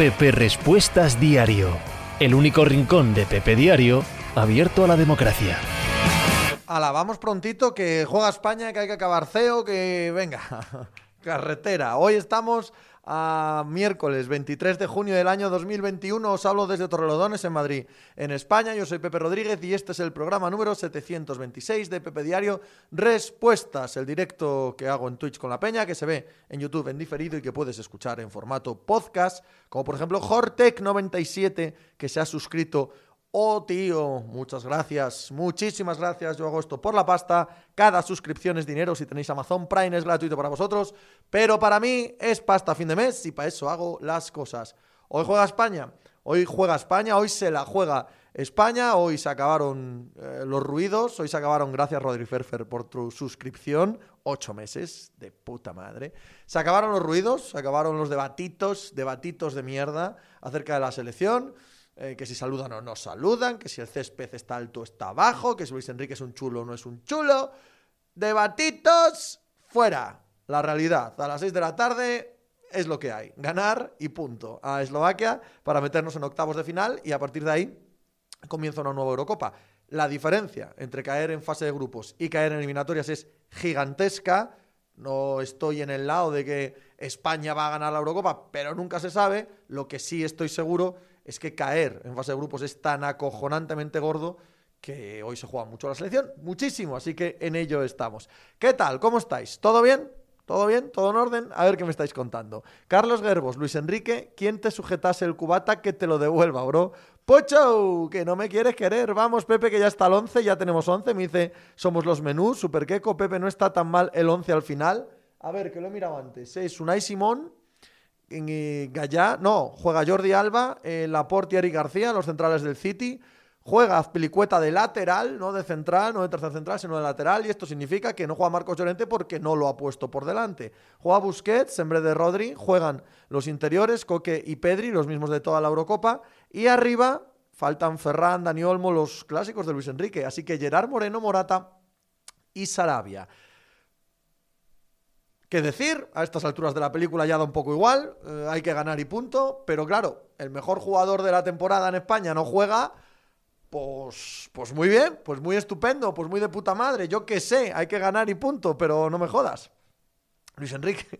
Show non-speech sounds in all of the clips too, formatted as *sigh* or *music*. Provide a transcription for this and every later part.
Pepe Respuestas Diario, el único rincón de Pepe Diario abierto a la democracia. Ala, vamos prontito, que juega España, que hay que acabar CEO, que venga, *laughs* carretera. Hoy estamos a miércoles 23 de junio del año 2021. Os hablo desde Torrelodones, en Madrid, en España. Yo soy Pepe Rodríguez y este es el programa número 726 de Pepe Diario Respuestas, el directo que hago en Twitch con la Peña, que se ve en YouTube en diferido y que puedes escuchar en formato podcast, como por ejemplo Hortec97, que se ha suscrito Oh, tío, muchas gracias, muchísimas gracias. Yo hago esto por la pasta. Cada suscripción es dinero. Si tenéis Amazon Prime es gratuito para vosotros. Pero para mí es pasta fin de mes y para eso hago las cosas. Hoy juega España. Hoy juega España. Hoy se la juega España. Hoy se acabaron eh, los ruidos. Hoy se acabaron, gracias Rodri Ferfer por tu suscripción. Ocho meses de puta madre. Se acabaron los ruidos. Se acabaron los debatitos, debatitos de mierda acerca de la selección. Eh, que si saludan o no saludan, que si el césped está alto o está bajo, que si Luis Enrique es un chulo o no es un chulo. Debatitos fuera. La realidad. A las 6 de la tarde es lo que hay. Ganar y punto. A Eslovaquia para meternos en octavos de final y a partir de ahí comienza una nueva Eurocopa. La diferencia entre caer en fase de grupos y caer en eliminatorias es gigantesca. No estoy en el lado de que España va a ganar la Eurocopa, pero nunca se sabe. Lo que sí estoy seguro es que caer en fase de grupos es tan acojonantemente gordo que hoy se juega mucho la selección, muchísimo, así que en ello estamos. ¿Qué tal? ¿Cómo estáis? ¿Todo bien? ¿Todo bien? ¿Todo en orden? A ver qué me estáis contando. Carlos Gerbos, Luis Enrique, ¿quién te sujetase el cubata que te lo devuelva, bro? Pocho, que no me quieres querer. Vamos, Pepe, que ya está el 11, ya tenemos 11. Me dice, somos los menús, super queco. Pepe, no está tan mal el 11 al final. A ver, que lo he mirado antes. Es Unai Simón, Gallá, no, juega Jordi Alba, eh, Laporte y Eric García, los centrales del City. Juega Azpilicueta de lateral, no de central, no de tercer central, sino de lateral. Y esto significa que no juega Marcos Llorente porque no lo ha puesto por delante. Juega Busquets en de Rodri. Juegan los interiores, Coque y Pedri, los mismos de toda la Eurocopa. Y arriba faltan Ferran, Dani Olmo, los clásicos de Luis Enrique. Así que Gerard Moreno, Morata y Sarabia. ¿Qué decir? A estas alturas de la película ya da un poco igual, eh, hay que ganar y punto, pero claro, el mejor jugador de la temporada en España no juega, pues, pues muy bien, pues muy estupendo, pues muy de puta madre, yo qué sé, hay que ganar y punto, pero no me jodas. Luis Enrique.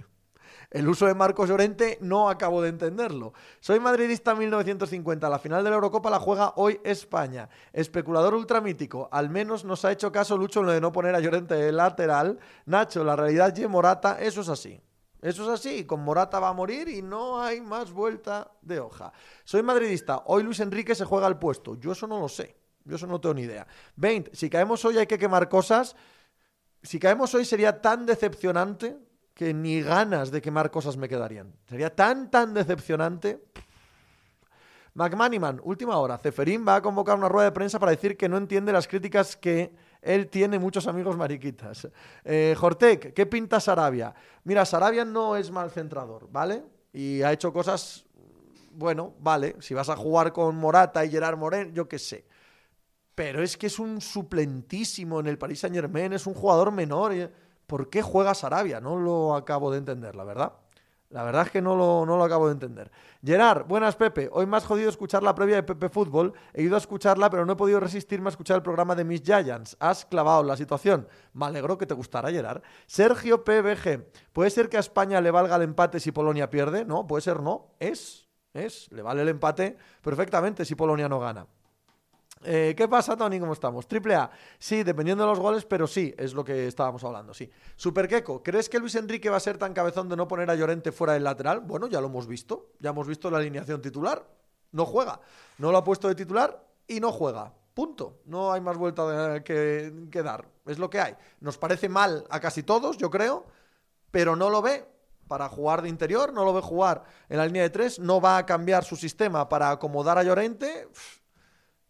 El uso de Marcos Llorente no acabo de entenderlo. Soy madridista 1950. La final de la Eurocopa la juega hoy España. Especulador ultramítico. Al menos nos ha hecho caso Lucho en lo de no poner a Llorente de lateral. Nacho, la realidad y Morata, eso es así. Eso es así, con Morata va a morir y no hay más vuelta de hoja. Soy madridista, hoy Luis Enrique se juega al puesto. Yo eso no lo sé, yo eso no tengo ni idea. 20, si caemos hoy hay que quemar cosas. Si caemos hoy sería tan decepcionante que ni ganas de quemar cosas me quedarían. Sería tan, tan decepcionante. McManiman, última hora. Ceferín va a convocar una rueda de prensa para decir que no entiende las críticas que él tiene muchos amigos mariquitas. Eh, Jortec, ¿qué pinta Sarabia? Mira, Sarabia no es mal centrador, ¿vale? Y ha hecho cosas, bueno, vale, si vas a jugar con Morata y Gerard Moreno, yo qué sé. Pero es que es un suplentísimo en el Paris Saint Germain, es un jugador menor. ¿Por qué juega Sarabia? No lo acabo de entender, la verdad. La verdad es que no lo, no lo acabo de entender. Gerard, buenas Pepe. Hoy me has jodido escuchar la previa de Pepe Fútbol. He ido a escucharla, pero no he podido resistirme a escuchar el programa de Miss Giants. Has clavado la situación. Me alegro que te gustara, Gerard. Sergio PBG. ¿Puede ser que a España le valga el empate si Polonia pierde? No, puede ser no. Es, es. Le vale el empate perfectamente si Polonia no gana. Eh, ¿Qué pasa, Tony? ¿Cómo estamos? Triple A. Sí, dependiendo de los goles, pero sí, es lo que estábamos hablando, sí. Super ¿crees que Luis Enrique va a ser tan cabezón de no poner a Llorente fuera del lateral? Bueno, ya lo hemos visto. Ya hemos visto la alineación titular. No juega. No lo ha puesto de titular y no juega. Punto. No hay más vuelta que, que dar. Es lo que hay. Nos parece mal a casi todos, yo creo, pero no lo ve para jugar de interior, no lo ve jugar en la línea de tres, no va a cambiar su sistema para acomodar a Llorente.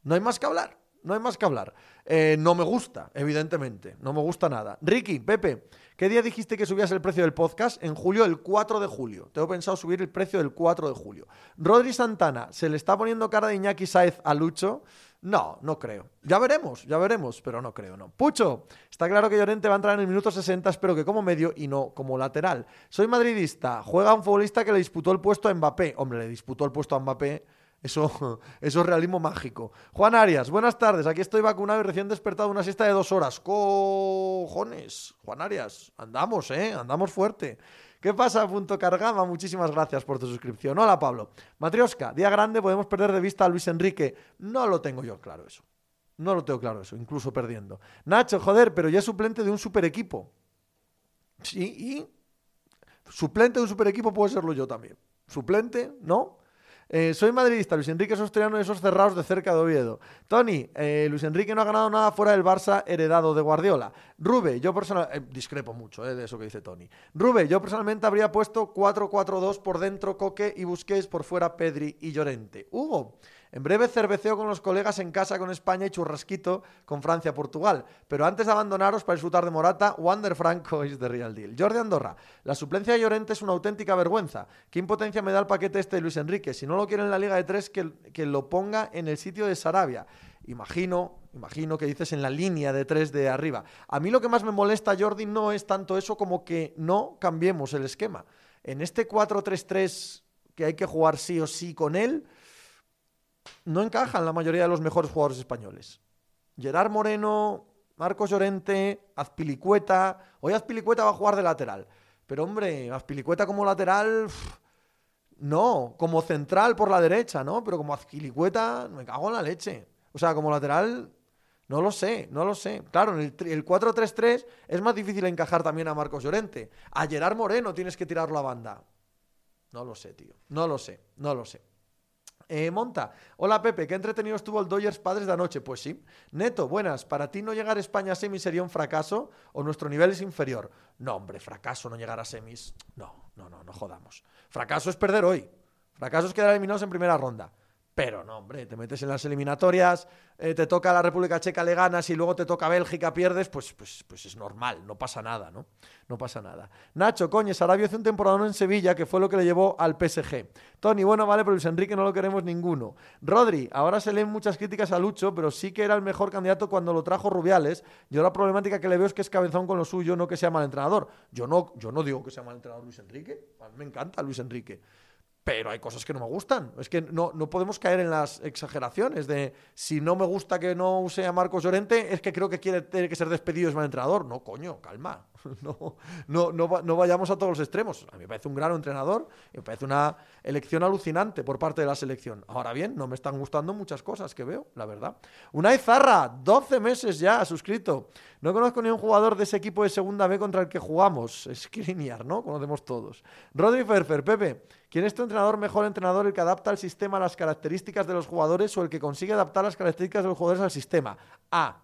No hay más que hablar. No hay más que hablar. Eh, no me gusta, evidentemente. No me gusta nada. Ricky, Pepe, ¿Qué día dijiste que subías el precio del podcast? En julio, el 4 de julio. Tengo pensado subir el precio del 4 de julio. Rodri Santana, ¿se le está poniendo cara de Iñaki Saez a Lucho? No, no creo. Ya veremos, ya veremos, pero no creo, no. Pucho, está claro que Llorente va a entrar en el minuto 60, espero que como medio y no como lateral. Soy madridista, juega un futbolista que le disputó el puesto a Mbappé. Hombre, le disputó el puesto a Mbappé. Eso, eso es realismo mágico. Juan Arias, buenas tardes. Aquí estoy vacunado y recién despertado una siesta de dos horas. Cojones. Juan Arias, andamos, ¿eh? Andamos fuerte. ¿Qué pasa, punto cargama? Muchísimas gracias por tu suscripción. Hola, Pablo. Matrioska, día grande, podemos perder de vista a Luis Enrique. No lo tengo yo claro eso. No lo tengo claro eso, incluso perdiendo. Nacho, joder, pero ya es suplente de un super equipo. Sí, y suplente de un super equipo puede serlo yo también. Suplente, ¿no? Eh, soy madridista, Luis Enrique es australiano de esos cerrados de cerca de Oviedo. Tony, eh, Luis Enrique no ha ganado nada fuera del Barça heredado de Guardiola. Rube, yo personalmente, eh, discrepo mucho de eso que dice Tony. Rube, yo personalmente habría puesto 4-4-2 por dentro Coque y Busquets, por fuera Pedri y Llorente. Hugo, en breve cerveceo con los colegas en casa con España y churrasquito con Francia-Portugal. Pero antes de abandonaros para disfrutar de Morata, Wander Franco *laughs* is the real deal. Jordi Andorra, la suplencia de Llorente es una auténtica vergüenza. ¿Qué impotencia me da el paquete este de Luis Enrique? Si no lo quiere en la Liga de Tres, que, que lo ponga en el sitio de Sarabia. Imagino, imagino que dices en la línea de tres de arriba. A mí lo que más me molesta, Jordi, no es tanto eso como que no cambiemos el esquema. En este 4-3-3 que hay que jugar sí o sí con él, no encajan la mayoría de los mejores jugadores españoles. Gerard Moreno, Marcos Llorente, Azpilicueta. Hoy Azpilicueta va a jugar de lateral. Pero hombre, Azpilicueta como lateral, no, como central por la derecha, ¿no? Pero como Azpilicueta, me cago en la leche. O sea, como lateral, no lo sé, no lo sé. Claro, en el, el 4-3-3 es más difícil encajar también a Marcos Llorente. A Gerard Moreno tienes que tirar la banda. No lo sé, tío. No lo sé, no lo sé. Eh, Monta, hola Pepe, qué entretenido estuvo el Dodgers Padres de anoche. Pues sí. Neto, buenas, ¿para ti no llegar a España a semis sería un fracaso o nuestro nivel es inferior? No, hombre, fracaso no llegar a semis. No, no, no, no jodamos. Fracaso es perder hoy. Fracaso es quedar eliminados en primera ronda. Pero no, hombre, te metes en las eliminatorias, eh, te toca la República Checa, le ganas y luego te toca Bélgica, pierdes, pues, pues, pues es normal, no pasa nada, ¿no? No pasa nada. Nacho, coño, Sarabia hace un temporada en Sevilla, que fue lo que le llevó al PSG. Tony, bueno, vale, pero Luis Enrique no lo queremos ninguno. Rodri, ahora se leen muchas críticas a Lucho, pero sí que era el mejor candidato cuando lo trajo Rubiales. Yo la problemática que le veo es que es cabezón con lo suyo, no que sea mal entrenador. Yo no, yo no digo que sea mal entrenador Luis Enrique, a mí me encanta Luis Enrique pero hay cosas que no me gustan. Es que no, no, podemos caer en las exageraciones de si no me gusta que no use a Marcos Llorente, es que creo que quiere tener que ser despedido es mal entrenador. No, coño, calma. *laughs* No, no, no, no, vayamos a todos los extremos. A mí me parece un gran entrenador me parece una elección alucinante por parte de la selección. Ahora bien, no me están gustando muchas cosas que veo, la verdad. Una Zarra, 12 meses ya, suscrito. No conozco ni un jugador de ese equipo de segunda B contra el que jugamos. Skriniar, ¿no? Conocemos todos. Rodri Ferfer, Pepe. ¿Quién es tu entrenador mejor entrenador? ¿El que adapta al sistema a las características de los jugadores o el que consigue adaptar las características de los jugadores al sistema? A.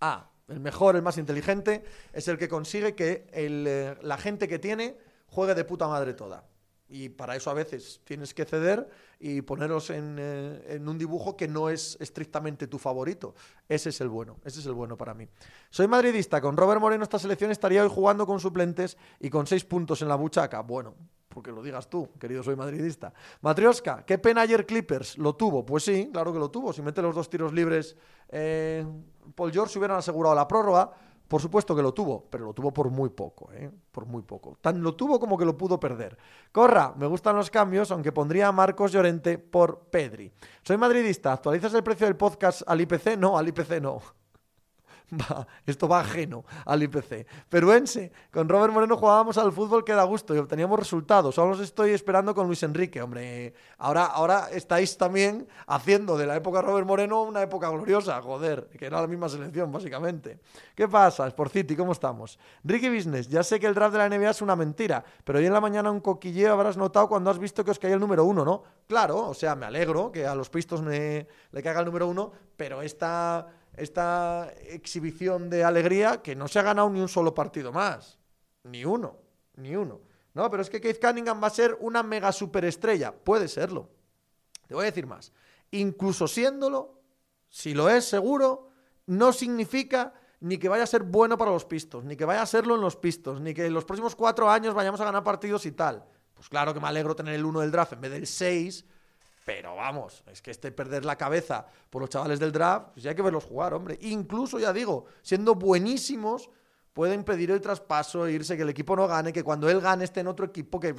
A. El mejor, el más inteligente, es el que consigue que eh, la gente que tiene juegue de puta madre toda. Y para eso a veces tienes que ceder y poneros en, eh, en, un dibujo que no es estrictamente tu favorito. Ese es el bueno, ese es el bueno para mí. Soy madridista, con Robert Moreno esta selección estaría hoy jugando con suplentes y con seis puntos en la buchaca. Bueno, porque lo digas tú, querido soy madridista. Matrioska, qué pena ayer Clippers, ¿lo tuvo? Pues sí, claro que lo tuvo. Si mete los dos tiros libres, eh, Paul George hubieran asegurado la prórroga. Por supuesto que lo tuvo, pero lo tuvo por muy poco, ¿eh? por muy poco. Tan lo tuvo como que lo pudo perder. Corra, me gustan los cambios, aunque pondría a Marcos Llorente por Pedri. Soy madridista, ¿actualizas el precio del podcast al IPC? No, al IPC no. *laughs* va, esto va ajeno al IPC. Peruense, con Robert Moreno jugábamos al fútbol que da gusto y obteníamos resultados. Ahora los estoy esperando con Luis Enrique, hombre. Ahora, ahora estáis también haciendo de la época Robert Moreno una época gloriosa, joder, que era la misma selección, básicamente. ¿Qué pasa, Por City? ¿Cómo estamos? Ricky Business, ya sé que el draft de la NBA es una mentira, pero hoy en la mañana un coquilleo habrás notado cuando has visto que os caía el número uno, ¿no? Claro, o sea, me alegro que a los pistos me, le caiga el número uno, pero esta esta exhibición de alegría que no se ha ganado ni un solo partido más. Ni uno, ni uno. No, pero es que Keith Cunningham va a ser una mega superestrella. Puede serlo. Te voy a decir más. Incluso siéndolo, si lo es seguro, no significa ni que vaya a ser bueno para los pistos, ni que vaya a serlo en los pistos, ni que en los próximos cuatro años vayamos a ganar partidos y tal. Pues claro que me alegro tener el 1 del draft en vez del 6, pero vamos, es que este perder la cabeza por los chavales del draft, pues ya hay que verlos jugar, hombre. Incluso, ya digo, siendo buenísimos, puede impedir el traspaso, irse, que el equipo no gane, que cuando él gane esté en otro equipo que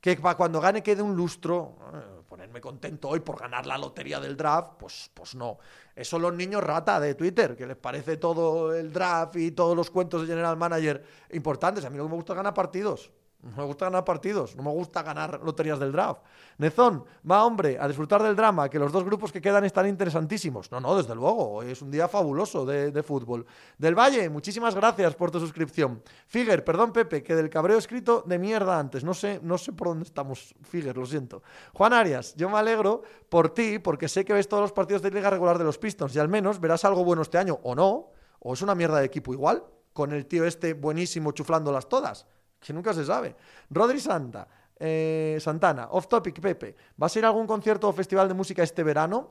que cuando gane quede un lustro, eh, ponerme contento hoy por ganar la lotería del draft, pues, pues no. Eso los niños rata de Twitter, que les parece todo el draft y todos los cuentos de General Manager importantes. A mí lo que me gusta ganar partidos. No me gusta ganar partidos, no me gusta ganar loterías del draft. Nezón, va hombre, a disfrutar del drama, que los dos grupos que quedan están interesantísimos. No, no, desde luego, es un día fabuloso de, fútbol. Del Valle, muchísimas gracias por tu suscripción. Figuer, perdón Pepe, que del cabreo escrito de mierda antes. No sé, no sé por dónde estamos, Figuer, lo siento. Juan Arias, yo me alegro por ti, porque sé que ves todos los partidos de liga regular de los Pistons y al menos verás algo bueno este año, o no, o es una mierda de equipo igual, con el tío este buenísimo chuflándolas todas que nunca se sabe. Rodri Santa, eh, Santana, off topic, Pepe. ¿Va a ser algún concierto o festival de música este verano?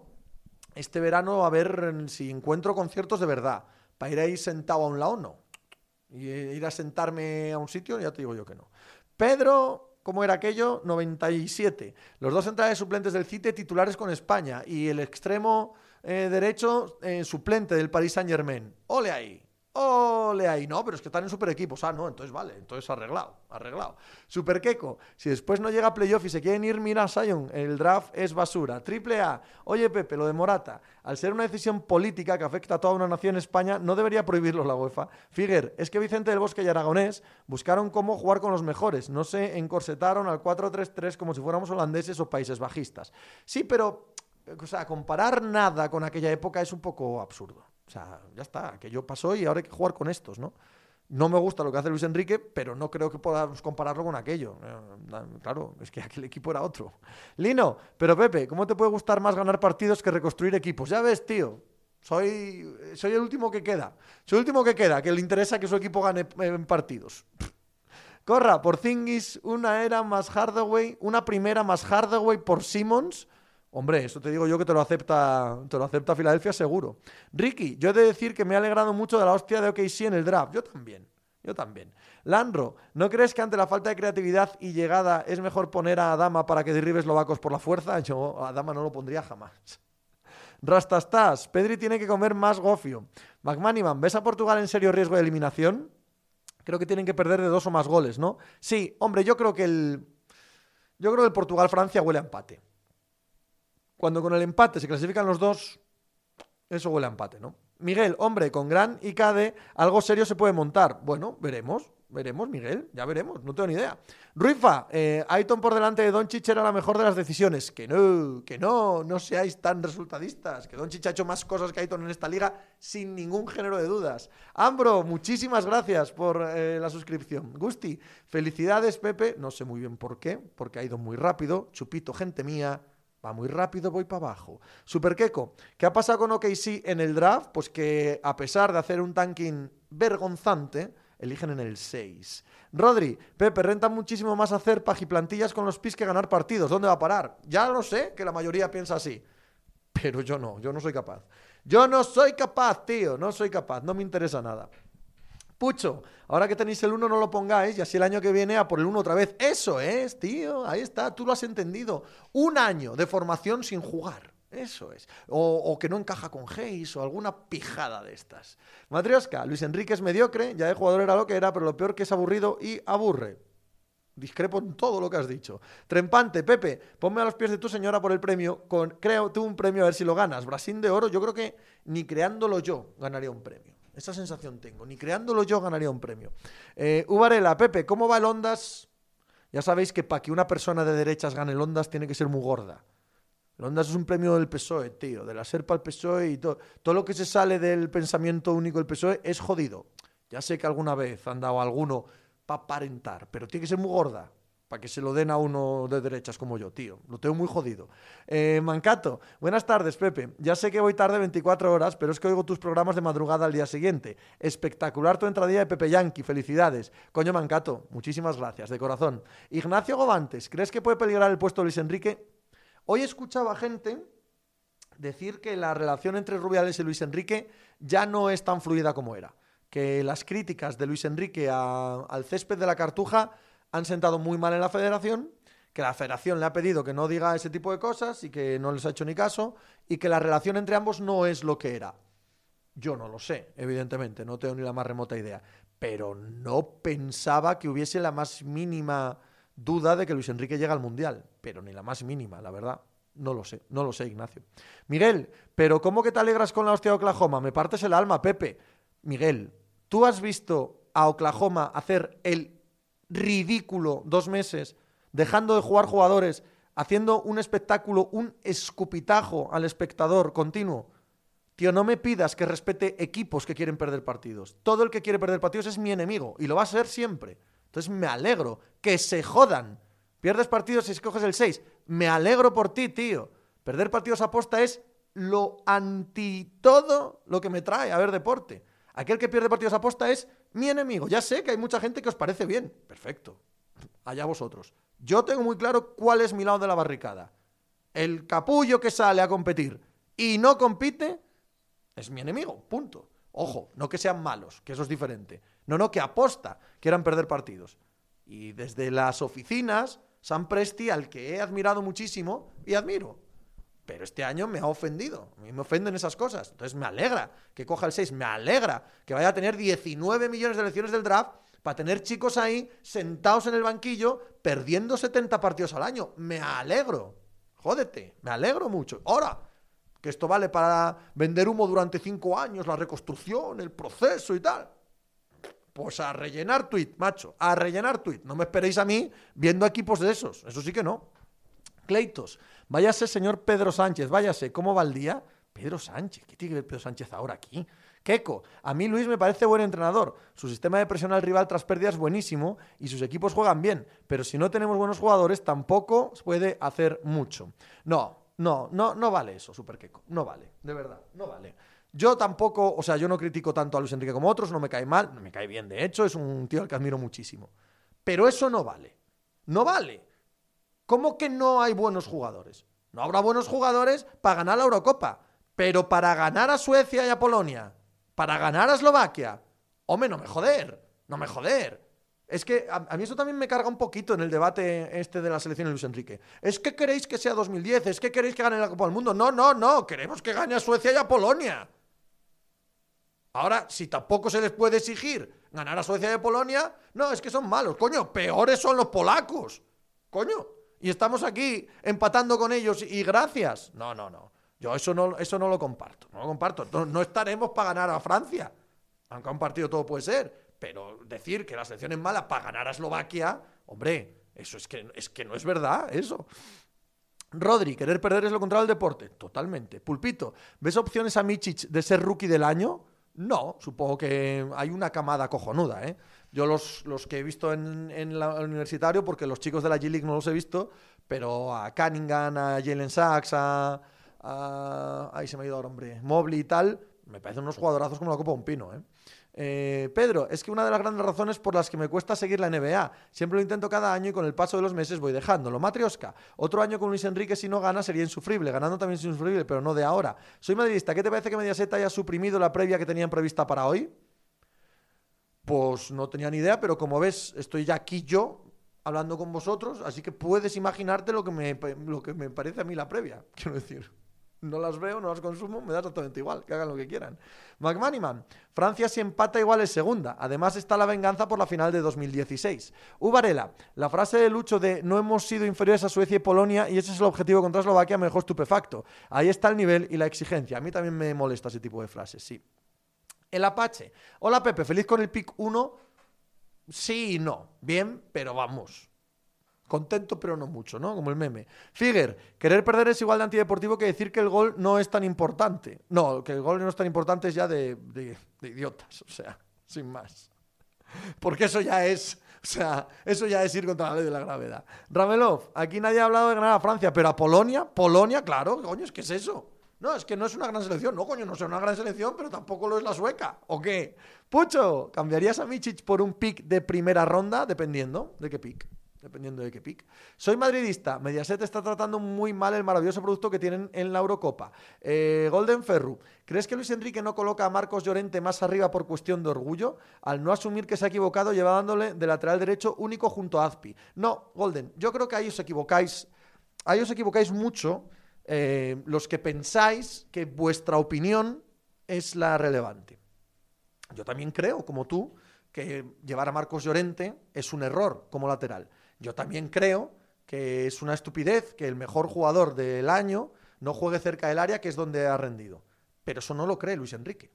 Este verano a ver si encuentro conciertos de verdad. Para ir ahí sentado a un lado, no. Y ir a sentarme a un sitio, ya te digo yo que no. Pedro, ¿cómo era aquello? 97. Los dos centrales suplentes del CITE titulares con España. Y el extremo eh, derecho eh, suplente del Paris Saint Germain. Ole ahí. Ole ahí, no, pero es que están en super equipos. Ah, no, entonces vale, entonces arreglado, arreglado. Super Keko, si después no llega a playoff y se quieren ir, mira, Sion, el draft es basura. Triple A, oye Pepe, lo de Morata, al ser una decisión política que afecta a toda una nación España, no debería prohibirlo la UEFA. Figuer, es que Vicente del Bosque y Aragonés buscaron cómo jugar con los mejores, no se encorsetaron al 4-3-3 como si fuéramos holandeses o países bajistas. Sí, pero, o sea, comparar nada con aquella época es un poco absurdo. O sea, ya está, que yo pasó y ahora hay que jugar con estos, ¿no? No me gusta lo que hace Luis Enrique, pero no creo que podamos compararlo con aquello. Eh, claro, es que aquel equipo era otro. Lino, pero Pepe, ¿cómo te puede gustar más ganar partidos que reconstruir equipos? Ya ves, tío, soy, soy el último que queda. Soy el último que queda, que le interesa que su equipo gane en partidos. Corra, por Zingis, una era más Hardaway, una primera más Hardaway por Simmons Hombre, eso te digo yo que te lo acepta, te lo acepta Filadelfia seguro. Ricky, yo he de decir que me ha alegrado mucho de la hostia de OKC en el draft. Yo también. Yo también. Landro, ¿no crees que ante la falta de creatividad y llegada es mejor poner a Adama para que derribes Lovacos por la fuerza? Adama no lo pondría jamás. Rastastas, Pedri tiene que comer más gofio. McManiman, ¿ves a Portugal en serio riesgo de eliminación? Creo que tienen que perder de dos o más goles, ¿no? Sí, hombre, yo creo que el. Yo creo que el Portugal-Francia huele a empate. Cuando con el empate se clasifican los dos, eso huele a empate, ¿no? Miguel, hombre, con Gran y Cade algo serio se puede montar. Bueno, veremos, veremos, Miguel, ya veremos, no tengo ni idea. Ruifa, eh, Aiton por delante de Doncic era la mejor de las decisiones. Que no, que no, no seáis tan resultadistas. Que Doncic ha hecho más cosas que Aiton en esta liga sin ningún género de dudas. Ambro, muchísimas gracias por eh, la suscripción. Gusti, felicidades, Pepe. No sé muy bien por qué, porque ha ido muy rápido. Chupito, gente mía. Va muy rápido, voy para abajo. Super Keko, ¿qué ha pasado con OKC en el draft? Pues que a pesar de hacer un tanking vergonzante, eligen en el 6. Rodri, Pepe, renta muchísimo más hacer pajiplantillas con los pis que ganar partidos. ¿Dónde va a parar? Ya lo sé que la mayoría piensa así. Pero yo no, yo no soy capaz. Yo no soy capaz, tío, no soy capaz, no me interesa nada. Pucho, ahora que tenéis el 1 no lo pongáis y así el año que viene a por el 1 otra vez. Eso es, tío, ahí está, tú lo has entendido. Un año de formación sin jugar. Eso es. O, que no encaja con Hayes o alguna pijada de estas. Matrioska, Luis Enrique es mediocre, ya de jugador era lo que era, pero lo peor que es aburrido y aburre. Discrepo en todo lo que has dicho. Trempante, Pepe, ponme a los pies de tu señora por el premio. Con, tú un premio a ver si lo ganas. Brasil de oro, yo creo que ni creándolo yo ganaría un premio. Esa sensación tengo. Ni creándolo yo ganaría un premio. Eh, Uvarela, Pepe, ¿cómo va el Ondas? Ya sabéis que para que una persona de derechas gane el Ondas tiene que ser muy gorda. El Ondas es un premio del PSOE, tío, de la SERPA al PSOE y todo. Todo lo que se sale del pensamiento único del PSOE es jodido. Ya sé que alguna vez han dado alguno para aparentar, pero tiene que ser muy gorda para que se lo den a uno de derechas como yo, tío. Lo tengo muy jodido. Eh, Mancato, buenas tardes, Pepe. Ya sé que voy tarde 24 horas, pero es que oigo tus programas de madrugada al día siguiente. Espectacular tu entradilla de Pepe Yankee, felicidades. Coño, Mancato, muchísimas gracias, de corazón. Ignacio Gobantes, ¿crees que puede peligrar el puesto de Luis Enrique? Hoy escuchaba gente decir que la relación entre Rubiales y Luis Enrique ya no es tan fluida como era. Que las críticas de Luis Enrique al césped de la Cartuja han sentado muy mal en la federación, que la federación le ha pedido que no diga ese tipo de cosas y que no les ha hecho ni caso, y que la relación entre ambos no es lo que era. Yo no lo sé, evidentemente, no tengo ni la más remota idea, pero no pensaba que hubiese la más mínima duda de que Luis Enrique llega al Mundial, pero ni la más mínima, la verdad. No lo sé, no lo sé, Ignacio. Miguel, pero ¿cómo que te alegras con la hostia de Oklahoma? Me partes el alma, Pepe. Miguel, ¿tú has visto a Oklahoma hacer el ridículo dos meses, dejando de jugar jugadores, haciendo un espectáculo, un escupitajo al espectador continuo? Tío, no me pidas que respete equipos que quieren perder partidos. Todo el que quiere perder partidos es mi enemigo y lo va a ser siempre. Entonces me alegro. Que se jodan. Pierdes partidos y escoges el 6. Me alegro por ti, tío. Perder partidos a posta es lo anti todo lo que me trae a ver deporte. Aquel que pierde partidos a posta es mi enemigo. Ya sé que hay mucha gente que os parece bien. Perfecto. Allá vosotros. Yo tengo muy claro cuál es mi lado de la barricada. El capullo que sale a competir y no compite es mi enemigo. Punto. Ojo, no que sean malos, que eso es diferente. No, no, que aposta quieran perder partidos. Y desde las oficinas, San Presti, al que he admirado muchísimo y admiro. Pero este año me ha ofendido. A mí me ofenden esas cosas. Entonces me alegra que coja el 6. Me alegra que vaya a tener 19 millones de elecciones del draft para tener chicos ahí sentados en el banquillo perdiendo 70 partidos al año. Me alegro. Jódete. Me alegro mucho. Ahora, que esto vale para vender humo durante 5 años, la reconstrucción, el proceso y tal. Pues a rellenar tweet, macho, a rellenar tweet. No me esperéis a mí viendo equipos de esos, eso sí que no. Cleitos, váyase señor Pedro Sánchez, váyase, ¿cómo va el día? Pedro Sánchez, ¿qué tiene que ver Pedro Sánchez ahora aquí? Keco, a mí Luis me parece buen entrenador. Su sistema de presión al rival tras pérdidas es buenísimo y sus equipos juegan bien, pero si no tenemos buenos jugadores tampoco puede hacer mucho. No, no, no, no vale eso, Super Keco, no vale, de verdad, no vale. Yo tampoco, o sea, yo no critico tanto a Luis Enrique como otros, no me cae mal, no me cae bien, de hecho, es un tío al que admiro muchísimo. Pero eso no vale. No vale. ¿Cómo que no hay buenos jugadores? No habrá buenos jugadores para ganar la Eurocopa, pero para ganar a Suecia y a Polonia, para ganar a Eslovaquia, hombre, no me joder, no me joder. Es que a, mí eso también me carga un poquito en el debate este de la selección de Luis Enrique. Es que queréis que sea 2010, es que queréis que gane la Copa del Mundo. No, no, no, queremos que gane a Suecia y a Polonia. Ahora, si tampoco se les puede exigir ganar a Suecia y a Polonia, no, es que son malos. Coño, peores son los polacos. Coño. Y estamos aquí empatando con ellos y gracias. No, no, no. Yo eso no, eso no lo comparto. No lo comparto. No, estaremos para ganar a Francia. Aunque a un partido todo puede ser. Pero decir que la selección es mala para ganar a Eslovaquia, hombre, eso es que, es que no es verdad, eso. Rodri, querer perder es lo contrario del deporte. Totalmente. Pulpito, ¿ves opciones a Michich de ser rookie del año? No, supongo que hay una camada cojonuda, ¿eh? Yo los, los que he visto en, en el universitario, porque los chicos de la G-League no los he visto, pero a Cunningham, a Jalen Sachs, a, Ahí se me ha ido ahora, hombre. Mobley y tal, me parecen unos jugadorazos como la Copa de un Pino, ¿eh? Eh, Pedro, es que una de las grandes razones por las que me cuesta seguir la NBA. Siempre lo intento cada año y con el paso de los meses voy dejándolo. Matrioska, otro año con Luis Enrique si no gana sería insufrible. Ganando también es insufrible, pero no de ahora. Soy madridista. ¿Qué te parece que Mediaset haya suprimido la previa que tenían prevista para hoy? Pues no tenía ni idea, pero como ves, estoy ya aquí yo hablando con vosotros, así que puedes imaginarte lo que me, lo que me parece a mí la previa, *laughs* quiero decir no las veo, no las consumo, me da exactamente igual, que hagan lo que quieran. McManiman, Francia si empata igual es segunda. Además está la venganza por la final de 2016. Uvarela, la frase de Lucho de no hemos sido inferiores a Suecia y Polonia y ese es el objetivo contra Eslovaquia me dejó estupefacto. Ahí está el nivel y la exigencia. A mí también me molesta ese tipo de frases, sí. El Apache. Hola Pepe, feliz con el pick 1. Sí y no. Bien, pero vamos. Contento, pero no mucho, ¿no? Como el meme. Figuer, querer perder es igual de antideportivo que decir que el gol no es tan importante. No, que el gol no es tan importante es ya de, idiotas, o sea, sin más. Porque eso ya es, o sea, eso ya es ir contra la ley de la gravedad. Ramelov, aquí nadie ha hablado de ganar a Francia, pero a Polonia, Polonia, claro, coño, es que es eso. No, es que no es una gran selección. No, coño, no es una gran selección, pero tampoco lo es la sueca. ¿O qué? Pucho, ¿cambiarías a Michich por un pick de primera ronda? Dependiendo de qué pick. Dependiendo de qué pick. Soy madridista. Mediaset está tratando muy mal el maravilloso producto que tienen en la Eurocopa. Eh, Golden Ferru. ¿Crees que Luis Enrique no coloca a Marcos Llorente más arriba por cuestión de orgullo? Al no asumir que se ha equivocado, llevándole de lateral derecho único junto a Azpi. No, Golden. Yo creo que ahí os equivocáis. Ahí os equivocáis mucho eh, los que pensáis que vuestra opinión es la relevante. Yo también creo, como tú, que llevar a Marcos Llorente es un error como lateral. Yo también creo que es una estupidez que el mejor jugador del año no juegue cerca del área, que es donde ha rendido. Pero eso no lo cree Luis Enrique.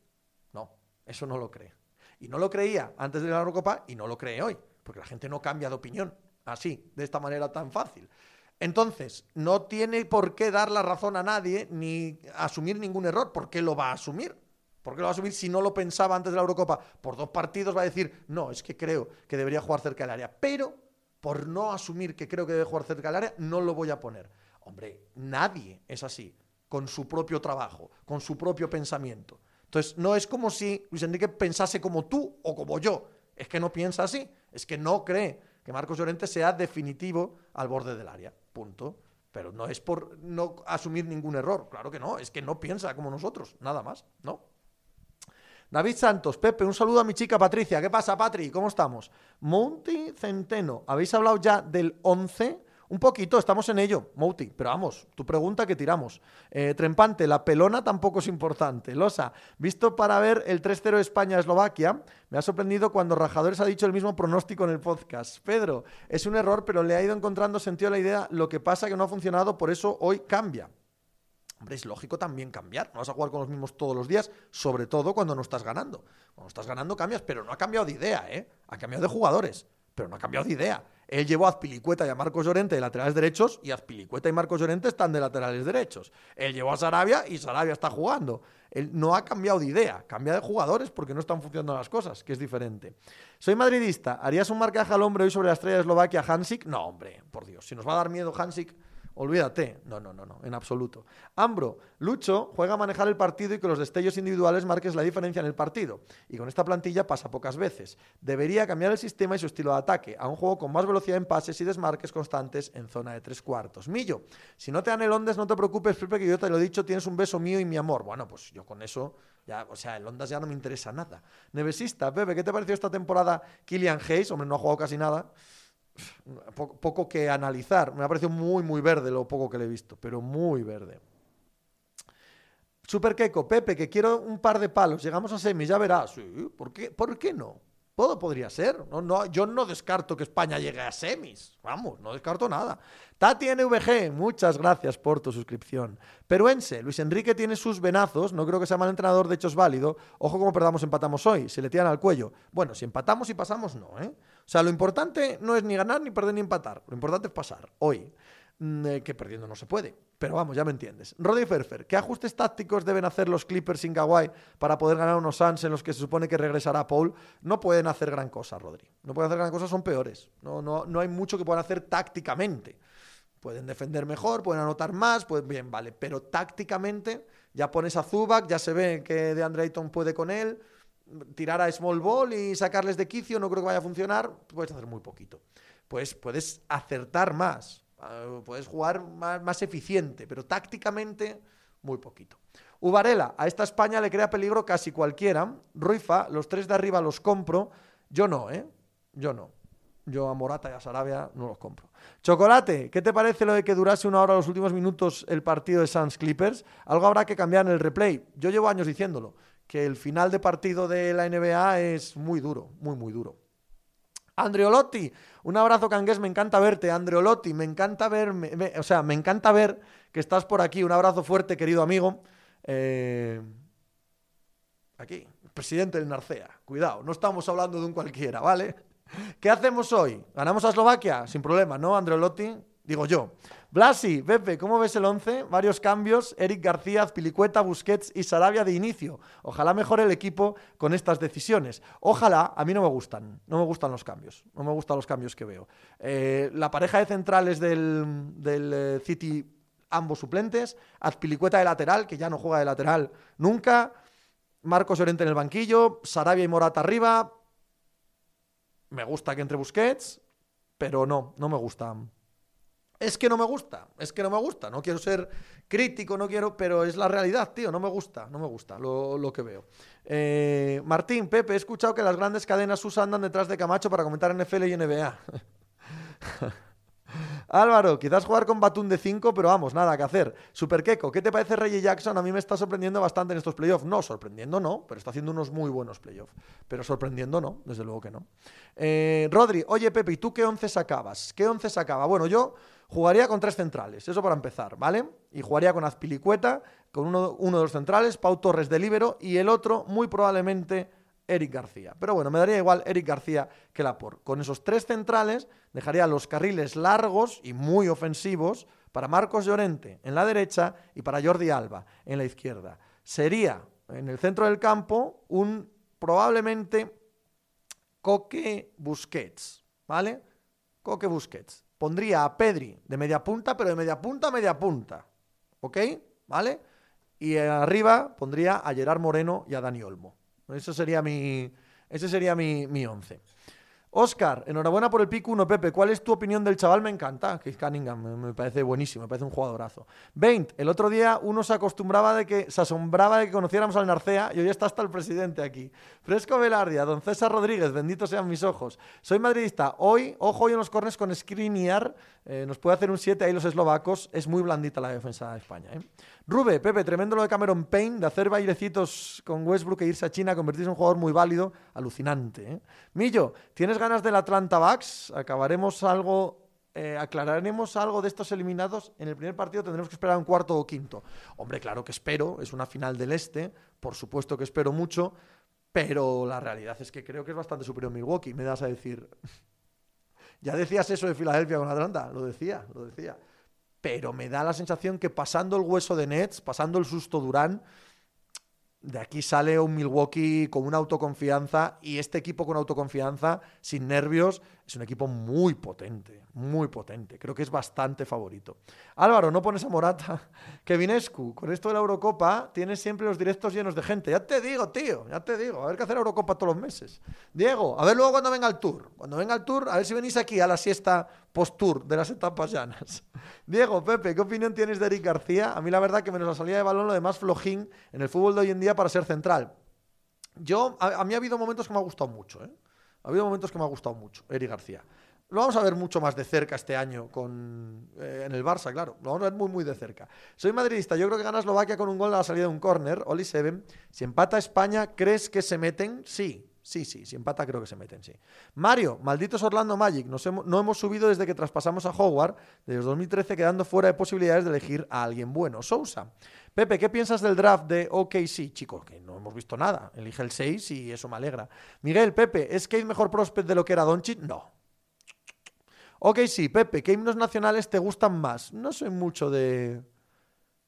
No, eso no lo cree. Y no lo creía antes de la Eurocopa y no lo cree hoy, porque la gente no cambia de opinión así, de esta manera tan fácil. Entonces, no tiene por qué dar la razón a nadie ni asumir ningún error. ¿Por qué lo va a asumir? ¿Por qué lo va a asumir si no lo pensaba antes de la Eurocopa? Por dos partidos va a decir, no, es que creo que debería jugar cerca del área. Pero por no asumir que creo que debe jugar cerca del área, no lo voy a poner. Hombre, nadie es así, con su propio trabajo, con su propio pensamiento. Entonces, no es como si Luis Enrique pensase como tú o como yo. Es que no piensa así. Es que no cree que Marcos Llorente sea definitivo al borde del área. Punto. Pero no es por no asumir ningún error. Claro que no. Es que no piensa como nosotros. Nada más. No. David Santos, Pepe, un saludo a mi chica Patricia. ¿Qué pasa, Patri? ¿Cómo estamos? Monty Centeno, ¿habéis hablado ya del 11? Un poquito, estamos en ello, Mouti, pero vamos, tu pregunta que tiramos. Eh, Trempante, la pelona tampoco es importante. Losa, visto para ver el 3-0 España-Eslovaquia, me ha sorprendido cuando Rajadores ha dicho el mismo pronóstico en el podcast. Pedro, es un error, pero le ha ido encontrando sentido a la idea. Lo que pasa que no ha funcionado, por eso hoy cambia. Hombre, es lógico también cambiar. No vas a jugar con los mismos todos los días, sobre todo cuando no estás ganando. Cuando estás ganando cambias, pero no ha cambiado de idea, ¿eh? Ha cambiado de jugadores, pero no ha cambiado de idea. Él llevó a Azpilicueta y a Marcos Llorente de laterales derechos y Azpilicueta y Marcos Llorente están de laterales derechos. Él llevó a Sarabia y Sarabia está jugando. Él no ha cambiado de idea, cambia de jugadores porque no están funcionando las cosas, que es diferente. Soy madridista. ¿Harías un marcaje al hombre hoy sobre la estrella de Eslovaquia, Hansik? No, hombre, por Dios. Si nos va a dar miedo Hansik, Olvídate. No, no, no, no, en absoluto. Ambro, Lucho juega a manejar el partido y que los destellos individuales marques la diferencia en el partido. Y con esta plantilla pasa pocas veces. Debería cambiar el sistema y su estilo de ataque a un juego con más velocidad en pases y desmarques constantes en zona de tres cuartos. Millo, si no te dan el Ondas, no te preocupes, Pepe, que yo te lo he dicho, tienes un beso mío y mi amor. Bueno, pues yo con eso ya, o sea, el Ondas ya no me interesa nada. Nevesista, Pepe, ¿qué te pareció esta temporada Killian Hayes? Hombre, no ha jugado casi nada poco, que analizar. Me ha parecido muy, muy verde lo poco que le he visto, pero muy verde. Super Keiko, Pepe, que quiero un par de palos. Llegamos a semis, ya verás. Sí, ¿por qué, ¿por qué no? Todo podría ser. No, no, yo no descarto que España llegue a semis. Vamos, no descarto nada. Tati NVG, muchas gracias por tu suscripción. Peruense, Luis Enrique tiene sus venazos. No creo que sea mal entrenador, de hecho es válido. Ojo como perdamos, empatamos hoy. Se le tiran al cuello. Bueno, si empatamos y pasamos, no, ¿eh? O sea, lo importante no es ni ganar, ni perder, ni empatar. Lo importante es pasar hoy. Mm, eh, que perdiendo no se puede. Pero vamos, ya me entiendes. Roddy Ferfer, ¿qué ajustes tácticos deben hacer los Clippers sin Kawhi para poder ganar unos Suns en los que se supone que regresará Paul? No pueden hacer gran cosa, Rodri. No pueden hacer gran cosa, son peores. No, no, no hay mucho que puedan hacer tácticamente. Pueden defender mejor, pueden anotar más, pues bien, vale. Pero tácticamente ya pones a Zubac, ya se ve que de Ayton puede con él tirar a small ball y sacarles de quicio no creo que vaya a funcionar, puedes hacer muy poquito. Pues puedes acertar más, ah, puedes jugar más, eficiente, pero tácticamente muy poquito. Uvarela, a esta España le crea peligro casi cualquiera. Ruifa, los tres de arriba los compro. Yo no, ¿eh? Yo no. Yo a Morata y a Sarabia no los compro. Chocolate, ¿qué te parece lo de que durase una hora los últimos minutos el partido de Suns Clippers? Algo habrá que cambiar en el replay. Yo llevo años diciéndolo que el final de partido de la NBA es muy duro, muy, muy duro. Andreolotti, un abrazo cangués, me encanta verte, Andreolotti, me encanta verme, o sea, me encanta ver que estás por aquí, un abrazo fuerte, querido amigo. Eh, aquí, presidente del Narcea, cuidado, no estamos hablando de un cualquiera, ¿vale? ¿Qué hacemos hoy? ¿Ganamos a Eslovaquia? Sin problema, ¿no, Andreolotti? Digo yo. Blasi, Pepe, ¿cómo ves el 11? Varios cambios, Eric García, Pilicueta, Busquets y Sarabia de inicio. Ojalá mejore el equipo con estas decisiones. Ojalá, a mí no me gustan, no me gustan los cambios, no me gustan los cambios que veo. Eh, la pareja de centrales del, del eh, City, ambos suplentes, Azpilicueta de lateral, que ya no juega de lateral nunca, Marcos Llorente en el banquillo, Sarabia y Morata arriba, me gusta que entre Busquets, pero no, no me gusta. Es que no me gusta, es que no me gusta. No quiero ser crítico, no quiero, pero es la realidad, tío. No me gusta, no me gusta lo, que veo. Eh, Martín, Pepe, he escuchado que las grandes cadenas USA andan detrás de Camacho para comentar NFL y NBA. *laughs* Álvaro, quizás jugar con Batún de 5, pero vamos, nada que hacer. Super Keko, ¿qué te parece Reggie Jackson? A mí me está sorprendiendo bastante en estos playoffs. No, sorprendiendo no, pero está haciendo unos muy buenos playoffs. Pero sorprendiendo no, desde luego que no. Eh, Rodri, oye Pepe, ¿y tú qué once sacabas? ¿Qué once sacaba? Bueno, yo jugaría con tres centrales, eso para empezar, ¿vale? Y jugaría con Azpilicueta, con uno, uno de los centrales, Pau Torres de Libero y el otro, muy probablemente Eric García. Pero bueno, me daría igual Eric García que Laporte. Con esos tres centrales dejaría los carriles largos y muy ofensivos para Marcos Llorente en la derecha y para Jordi Alba en la izquierda. Sería en el centro del campo un probablemente Coque Busquets, ¿vale? Coque Busquets. Pondría a Pedri de media punta, pero de media punta a media punta. ¿Ok? ¿Vale? Y arriba pondría a Gerard Moreno y a Dani Olmo. Eso sería mi, ese sería mi, mi once. Oscar, enhorabuena por el pico 1, Pepe. ¿Cuál es tu opinión del chaval? Me encanta. Keith Cunningham, me, parece buenísimo, me parece un jugadorazo. 20. El otro día uno se acostumbraba de que, se asombraba de que conociéramos al Narcea y hoy está hasta el presidente aquí. Fresco Velardia, don César Rodríguez, benditos sean mis ojos. Soy madridista. Hoy, ojo hoy en los cornes con Skriniar, eh, nos puede hacer un 7 ahí los eslovacos. Es muy blandita la defensa de España. ¿eh? Rube, Pepe, tremendo lo de Cameron Payne, de hacer bailecitos con Westbrook e irse a China, convertirse en un jugador muy válido, alucinante. ¿eh? Millo, ¿tienes ganas del Atlanta Bucks? Acabaremos algo, eh, aclararemos algo de estos eliminados. En el primer partido tendremos que esperar un cuarto o quinto. Hombre, claro que espero, es una final del Este, por supuesto que espero mucho, pero la realidad es que creo que es bastante superior Milwaukee. Me das a decir, *laughs* ya decías eso de Filadelfia con Atlanta, lo decía, lo decía pero me da la sensación que pasando el hueso de Nets, pasando el susto Durán, de aquí sale un Milwaukee con una autoconfianza y este equipo con autoconfianza, sin nervios, es un equipo muy potente, muy potente. Creo que es bastante favorito. Álvaro, no pones a Morata. *laughs* Kevinescu, con esto de la Eurocopa, tienes siempre los directos llenos de gente. Ya te digo, tío, ya te digo. A ver qué hacer Eurocopa todos los meses. Diego, a ver luego cuando venga el tour. Cuando venga el tour, a ver si venís aquí a la siesta post-tour de las etapas llanas. *laughs* Diego, Pepe, ¿qué opinión tienes de Eric García? A mí la verdad que menos la salida de balón, lo demás flojín en el fútbol de hoy en día para ser central. Yo, a, a mí ha habido momentos que me ha gustado mucho, ¿eh? Ha habido momentos que me ha gustado mucho, Eric García. Lo vamos a ver mucho más de cerca este año con, eh, en el Barça, claro. Lo vamos a ver muy, muy de cerca. Soy madridista. Yo creo que gana Eslovaquia con un gol a la salida de un córner. Oli Seven. Si empata España, ¿crees que se meten? Sí. Sí, sí, si empata creo que se meten, sí. Mario, malditos Orlando Magic, no hemos subido desde que traspasamos a Howard, desde 2013 quedando fuera de posibilidades de elegir a alguien bueno. Sousa. Pepe, ¿qué piensas del draft de OKC? Chicos, hemos visto nada. Elige el 6 y eso me alegra. Miguel, Pepe, ¿es Kate mejor prospect de lo que era Doncic? No. Ok, sí, Pepe, ¿qué himnos nacionales te gustan más? No soy mucho de,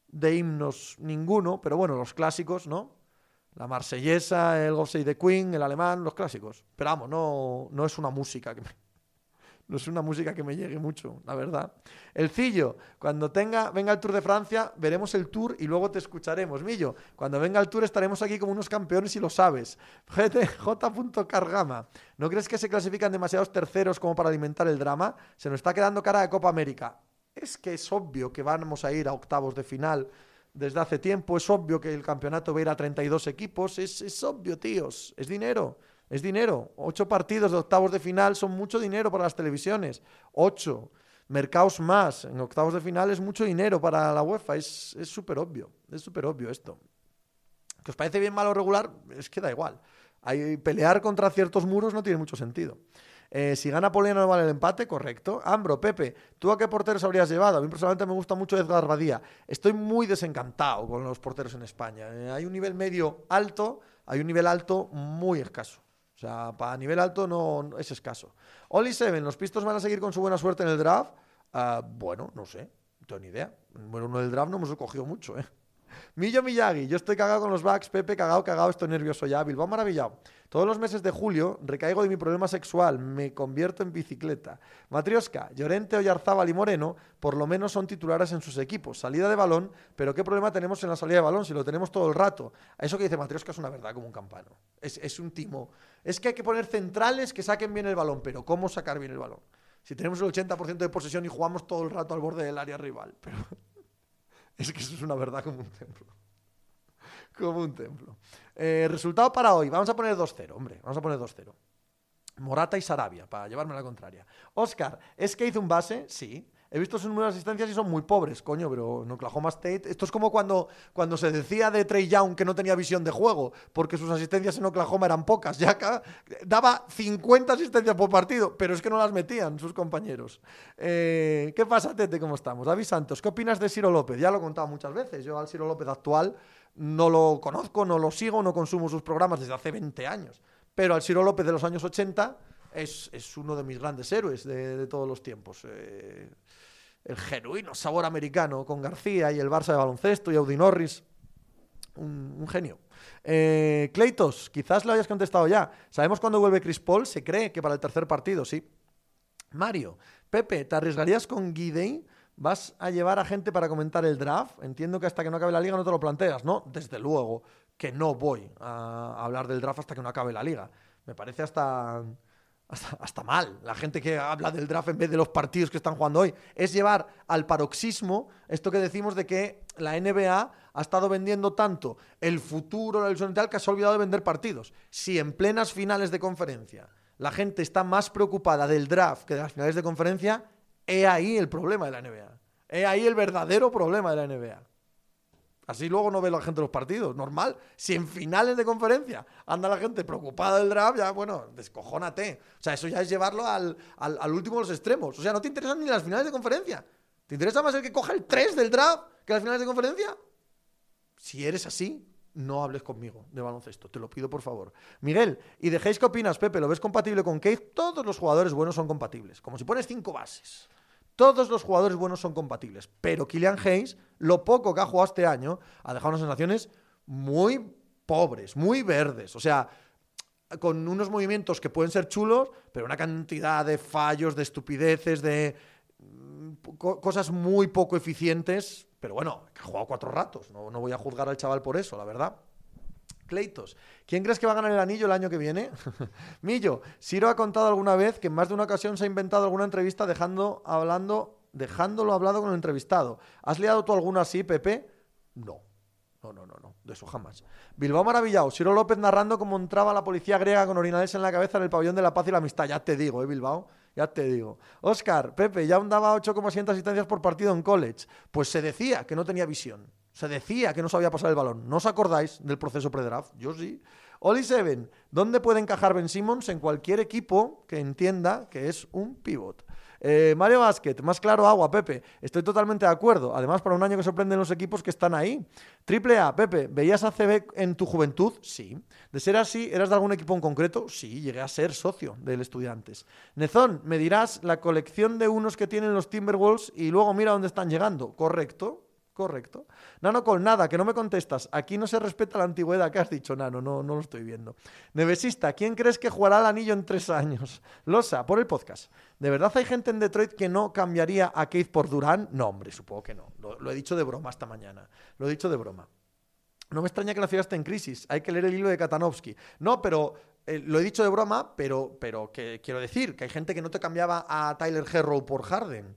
de himnos ninguno, pero bueno, los clásicos, ¿no? La marsellesa, el God de Queen, el alemán, los clásicos. Pero vamos, no, no es una música que me, no es una música que me llegue mucho, la verdad. El Cillo, cuando tenga, venga el Tour de Francia, veremos el Tour y luego te escucharemos. Millo, cuando venga el Tour estaremos aquí como unos campeones y lo sabes. *laughs* J. Cargama, ¿no crees que se clasifican demasiados terceros como para alimentar el drama? Se nos está quedando cara de Copa América. Es que es obvio que vamos a ir a octavos de final desde hace tiempo. Es obvio que el campeonato va a ir a 32 equipos. Es, es obvio, tíos. Es dinero. Es dinero. Ocho partidos de octavos de final son mucho dinero para las televisiones. Ocho. Mercados más. En octavos de final es mucho dinero para la UEFA. Es súper obvio. Es súper obvio esto. ¿Que os parece bien malo regular? Es que da igual. Hay, pelear contra ciertos muros no tiene mucho sentido. Eh, si gana Polina no vale el empate, correcto. Ambro, Pepe, ¿tú a qué porteros habrías llevado? A mí personalmente me gusta mucho Edgar Badía. Estoy muy desencantado con los porteros en España. Eh, hay un nivel medio alto, hay un nivel alto muy escaso. O sea, para nivel alto no, es escaso. Oli Seven, ¿los pistos van a seguir con su buena suerte en el draft? Ah, bueno, no sé, no tengo ni idea. Bueno, uno del draft no hemos cogido mucho, ¿eh? Millo Miyagi, yo estoy cagado con los backs, Pepe, cagado, cagado, estoy nervioso ya. Bilbao maravillado. Todos los meses de julio recaigo de mi problema sexual, me convierto en bicicleta. Matrioska, Llorente, Oyarzábal y Moreno, por lo menos son titulares en sus equipos. Salida de balón, pero ¿qué problema tenemos en la salida de balón si lo tenemos todo el rato? Eso que dice Matrioska es una verdad como un campano. Es, es un timo. Es que hay que poner centrales que saquen bien el balón, pero ¿cómo sacar bien el balón? Si tenemos el 80% de posesión y jugamos todo el rato al borde del área rival. Es que eso es una verdad como un templo. Como un templo. Eh, resultado para hoy. Vamos a poner 2-0, hombre. Vamos a poner 2-0. Morata y Sarabia, para llevarme la contraria. Oscar, ¿es que hizo un base? Sí. He visto sus números de asistencias y son muy pobres, coño, pero en Oklahoma State. Esto es como cuando, cuando se decía de Trey Young que no tenía visión de juego, porque sus asistencias en Oklahoma eran pocas. Ya daba 50 asistencias por partido, pero es que no las metían sus compañeros. Eh, ¿Qué pasa, Tete? ¿Cómo estamos? David Santos, ¿qué opinas de Ciro López? Ya lo he contado muchas veces. Yo al Ciro López actual no lo conozco, no lo sigo, no consumo sus programas desde hace 20 años. Pero al Ciro López de los años 80 es, uno de mis grandes héroes de, todos los tiempos. Eh, el genuino sabor americano con García y el Barça de baloncesto y Audi Norris. Un, genio. Eh, Cleitos, quizás lo hayas contestado ya. ¿Sabemos cuándo vuelve Chris Paul? Se cree que para el tercer partido, sí. Mario, Pepe, ¿te arriesgarías con Guidey? ¿Vas a llevar a gente para comentar el draft? Entiendo que hasta que no acabe la liga no te lo planteas, ¿no? Desde luego que no voy a hablar del draft hasta que no acabe la liga. Me parece hasta hasta, mal. La gente que habla del draft en vez de los partidos que están jugando hoy. Es llevar al paroxismo esto que decimos de que la NBA ha estado vendiendo tanto el futuro, la ilusión tal, que se ha olvidado de vender partidos. Si en plenas finales de conferencia la gente está más preocupada del draft que de las finales de conferencia, he ahí el problema de la NBA. He ahí el verdadero problema de la NBA. Así luego no ve la gente los partidos, normal. Si en finales de conferencia anda la gente preocupada del draft, ya, bueno, descojónate. O sea, eso ya es llevarlo al, último de los extremos. O sea, no te interesan ni las finales de conferencia. ¿Te interesa más el que coja el 3 del draft que las finales de conferencia? Si eres así, no hables conmigo de baloncesto, te lo pido por favor. Miguel, ¿y dejéis qué opinas, Pepe? ¿Lo ves compatible con Keith? Todos los jugadores buenos son compatibles, como si pones cinco bases. Todos los jugadores buenos son compatibles, pero Killian Hayes, lo poco que ha jugado este año, ha dejado unas sensaciones muy pobres, muy verdes. O sea, con unos movimientos que pueden ser chulos, pero una cantidad de fallos, de estupideces, de mm, cosas muy poco eficientes. Pero bueno, ha jugado cuatro ratos. No, no voy a juzgar al chaval por eso, la verdad. Cleitos. ¿Quién crees que va a ganar el anillo el año que viene? *laughs* Millo, Siro ha contado alguna vez que en más de una ocasión se ha inventado alguna entrevista dejando, hablando, dejándolo hablado con el entrevistado. ¿Has liado tú alguna así, Pepe? No. No, no, no, no, de eso jamás. Bilbao maravillado, Siro López narrando cómo entraba la policía griega con orinales en la cabeza en el pabellón de la paz y la amistad. Ya te digo, ¿eh, Bilbao? Ya te digo. Oscar, Pepe, ya daba 8,7 asistencias por partido en college. Pues se decía que no tenía visión. Se decía que no sabía pasar el balón. ¿No os acordáis del proceso pre-draft? Yo sí. Oli Seven, ¿dónde puede encajar Ben Simmons? En cualquier equipo que entienda que es un pivot. Eh, Mario Basket, más claro agua, Pepe. Estoy totalmente de acuerdo. Además, para un año que sorprenden los equipos que están ahí. Triple A, Pepe, ¿veías a CB en tu juventud? Sí. ¿De ser así, eras de algún equipo en concreto? Sí, llegué a ser socio del Estudiantes. Nezón, me dirás la colección de unos que tienen los Timberwolves y luego mira dónde están llegando. Correcto. Correcto. Nano con nada, que no me contestas. Aquí no se respeta la antigüedad que has dicho, Nano, no, no lo estoy viendo. Nevesista, ¿quién crees que jugará el anillo en tres años? Losa, por el podcast. ¿De verdad hay gente en Detroit que no cambiaría a Keith por Durán? No, hombre, supongo que no. Lo, he dicho de broma esta mañana. Lo he dicho de broma. No me extraña que la ciudad esté en crisis. Hay que leer el hilo de Katanovsky. No, pero eh, lo he dicho de broma, pero, pero que quiero decir que hay gente que no te cambiaba a Tyler Herrow por Harden.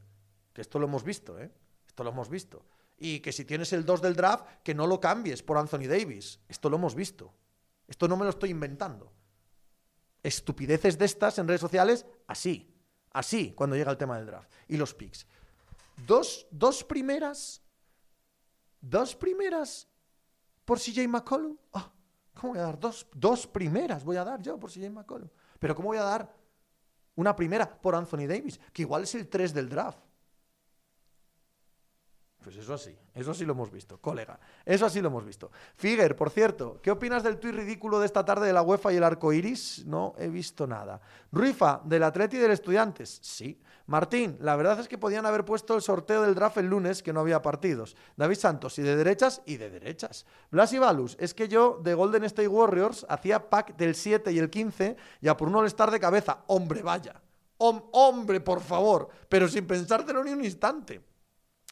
Que esto lo hemos visto, ¿eh? Esto lo hemos visto y que si tienes el 2 del draft, que no lo cambies por Anthony Davis. Esto lo hemos visto. Esto no me lo estoy inventando. Estupideces de estas en redes sociales, así. Así, cuando llega el tema del draft. Y los picks. Dos, dos primeras. Dos primeras por CJ McCollum. Ah, ¿Cómo voy a dar dos, dos primeras? Voy a dar yo por CJ McCollum. Pero ¿cómo voy a dar una primera por Anthony Davis? Que igual es el 3 del draft. Pues eso sí, eso sí lo hemos visto, colega. Eso sí lo hemos visto. Figuer, por cierto, ¿qué opinas del tuit ridículo de esta tarde de la UEFA y el arco iris? No he visto nada. Ruifa, del Atleti y del Estudiantes. Sí. Martín, la verdad es que podían haber puesto el sorteo del draft el lunes, que no había partidos. David Santos, y de derechas y de derechas. Blas y Balus, es que yo de Golden State Warriors hacía pack del 7 y el 15 y a por un all de cabeza. Hombre, vaya. hombre, por favor. Pero sin pensártelo ni un instante.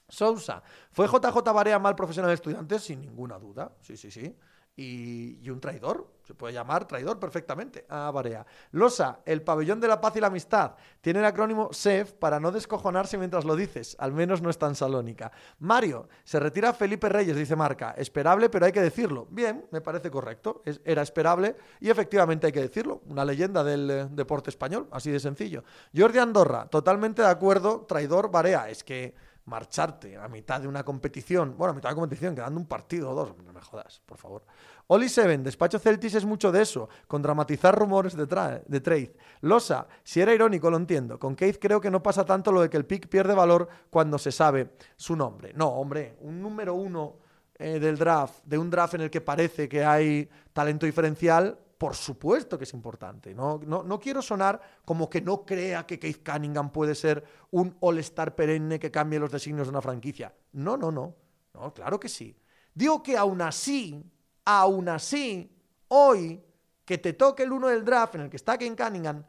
Sousa. ¿Fue JJ Barea mal profesional de estudiantes? Sin ninguna duda. Sí, sí, sí. y, un traidor. Se puede llamar traidor perfectamente a Barea. Losa, el pabellón de la paz y la amistad. Tiene el acrónimo SEF para no descojonarse mientras lo dices. Al menos no es tan salónica. Mario, se retira Felipe Reyes, dice Marca. Esperable, pero hay que decirlo. Bien, me parece correcto. era esperable y efectivamente hay que decirlo. Una leyenda del eh, deporte español, así de sencillo. Jordi Andorra, totalmente de acuerdo. Traidor Barea. Es que marcharte a mitad de una competición, bueno, a mitad de una competición, quedando un partido o dos, no me jodas, por favor. Oli Seven, despacho Celtis es mucho de eso, con dramatizar rumores de, de trade. Losa, si era irónico, lo entiendo. Con Keith creo que no pasa tanto lo de que el pick pierde valor cuando se sabe su nombre. No, hombre, un número uno eh, del draft, de un draft en el que parece que hay talento diferencial, por supuesto que es importante. ¿no? No, quiero sonar como que no crea que Keith Cunningham puede ser un all-star perenne que cambie los designios de una franquicia. No, no, no. No, claro que sí. Digo que aún así, aún así, hoy que te toque el uno del draft en el que está Keith Cunningham,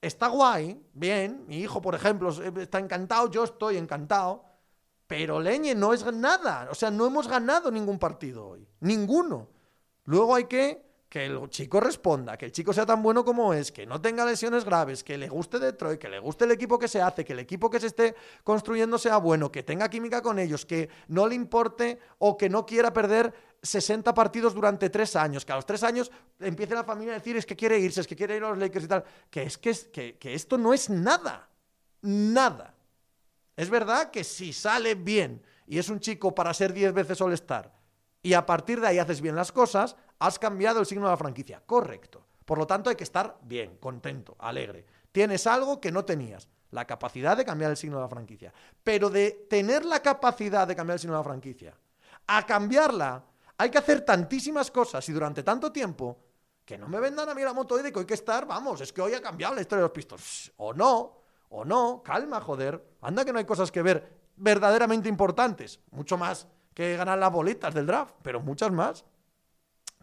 está guay, bien. Mi hijo, por ejemplo, está encantado, yo estoy encantado. Pero Leñe no es nada. O sea, no hemos ganado ningún partido hoy. Ninguno. Luego hay que que el chico responda, que el chico sea tan bueno como es, que no tenga lesiones graves, que le guste Detroit, que le guste el equipo que se hace, que el equipo que se esté construyendo sea bueno, que tenga química con ellos, que no le importe o que no quiera perder 60 partidos durante tres años, que a los tres años empiece la familia a decir es que quiere irse, es que quiere ir a los Lakers y tal, que es que, que, que esto no es nada, nada. Es verdad que si sale bien y es un chico para ser 10 veces All-Star y a partir de ahí haces bien las cosas, has cambiado el signo de la franquicia. Correcto. Por lo tanto, hay que estar bien, contento, alegre. Tienes algo que no tenías, la capacidad de cambiar el signo de la franquicia. Pero de tener la capacidad de cambiar el signo de la franquicia, a cambiarla, hay que hacer tantísimas cosas y durante tanto tiempo que no me vendan a mí la moto de que hay que estar, vamos, es que hoy ha cambiado la historia de los Pistons. O no, o no, calma, joder. Anda que no hay cosas que ver verdaderamente importantes. Mucho más que ganar las bolitas del draft, pero muchas más.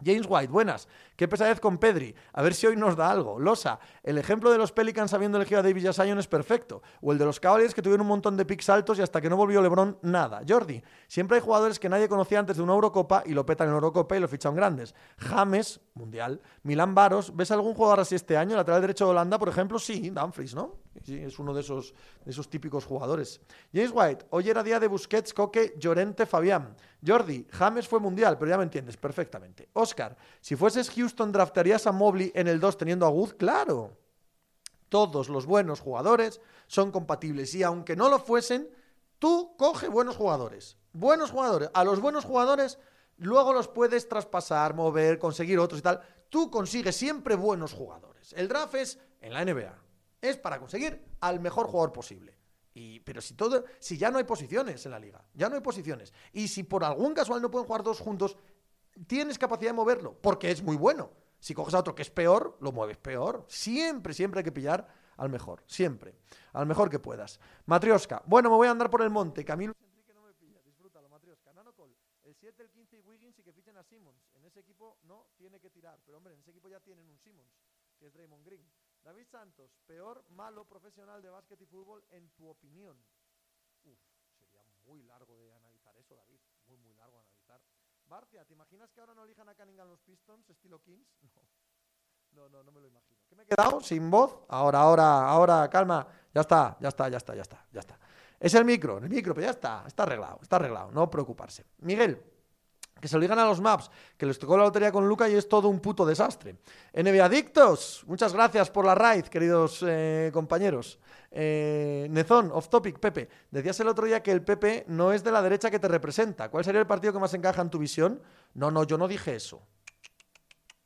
James White, buenas. Qué pesadez con Pedri. A ver si hoy nos da algo. Losa, el ejemplo de los Pelicans habiendo elegido a David Jasayon es perfecto. O el de los Cavaliers que tuvieron un montón de picks altos y hasta que no volvió LeBron, nada. Jordi, siempre hay jugadores que nadie conocía antes de una Eurocopa y lo petan en Eurocopa y lo fichan grandes. James, mundial. Milán Baros, ¿ves algún jugador así este año? Lateral derecho de Holanda, por ejemplo, sí, Dumfries, ¿no? Es uno de esos, de esos típicos jugadores. James White, hoy era día de Busquets, Coque, Llorente, Fabián. Jordi, James fue mundial, pero ya me entiendes perfectamente. Oscar, si fueses Houston, ¿draftarías a Mobley en el 2 teniendo a Wood? Claro. Todos los buenos jugadores son compatibles y aunque no lo fuesen, tú coge buenos jugadores. Buenos jugadores. A los buenos jugadores luego los puedes traspasar, mover, conseguir otros y tal. Tú consigues siempre buenos jugadores. El draft es en la NBA. Es para conseguir al mejor jugador posible pero si todo, si ya no hay posiciones en la liga, ya no hay posiciones. Y si por algún casual no pueden jugar dos juntos, tienes capacidad de moverlo, porque es muy bueno. Si coges a otro que es peor, lo mueves peor. Siempre, siempre hay que pillar al mejor. Siempre. Al mejor que puedas. Matrioska. Bueno, me voy a andar por el monte. Camilo Enrique no me pilla. Disfrútalo, Matrioska. Nanocol. El 7, el 15 y Wiggins y que fichen a Simmons. En ese equipo no tiene que tirar. Pero hombre, en ese equipo ya tienen un Simmons, que es Draymond Green. David Santos, peor malo profesional de básquet y fútbol en tu opinión. Uf, sería muy largo de analizar eso, David. Muy, muy largo de analizar. Barcia, ¿te imaginas que ahora no elijan a Cunningham los Pistons, estilo Kings? *laughs* No. No, no, no me lo imagino. ¿Qué me he quedado? ¿Sin voz? Ahora, ahora, ahora, calma. Ya está, ya está, ya está, ya está, ya está. Es el micro, el micro, pero ya está, está arreglado, está arreglado, no preocuparse. Miguel, que se lo digan a los maps, que les tocó la lotería con Luca y es todo un puto desastre. NBA Adictos, muchas gracias por la raid, queridos eh, compañeros. Eh, Nezón, off topic, Pepe. Decías el otro día que el Pepe no es de la derecha que te representa. ¿Cuál sería el partido que más encaja en tu visión? No, no, yo no dije eso.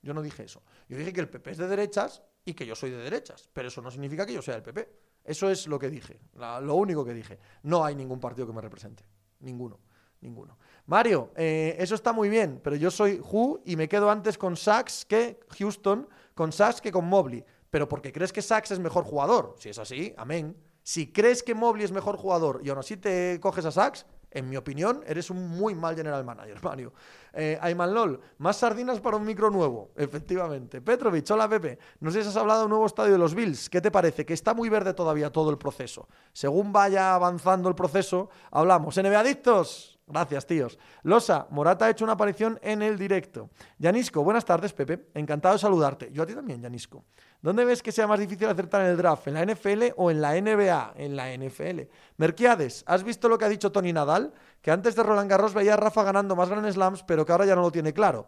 Yo no dije eso. Yo dije que el PP es de derechas y que yo soy de derechas. Pero eso no significa que yo sea el PP. Eso es lo que dije. lo único que dije. No hay ningún partido que me represente. Ninguno. Ninguno. Mario, eh, eso está muy bien, pero yo soy Who y me quedo antes con Sachs que Houston, con Sachs que con Mobley. Pero porque crees que Sachs es mejor jugador. Si es así, amén. Si crees que Mobley es mejor jugador y aún así te coges a Sachs, en mi opinión, eres un muy mal general manager, *laughs* Mario. Eh, Ayman LOL, más sardinas para un micro nuevo. Efectivamente. Petrovic, hola Pepe. No sé si has hablado de un nuevo estadio de los Bills. ¿Qué te parece? Que está muy verde todavía todo el proceso. Según vaya avanzando el proceso, hablamos. NBA Adictos, Gracias, tíos. Losa, Morata ha hecho una aparición en el directo. Yanisco, buenas tardes, Pepe. Encantado de saludarte. Yo a ti también, Yanisco. ¿Dónde ves que sea más difícil acertar en el draft? ¿En la NFL o en la NBA? En la NFL. Merquiades, ¿has visto lo que ha dicho Tony Nadal? Que antes de Roland Garros veía a Rafa ganando más Grand Slams, pero que ahora ya no lo tiene claro.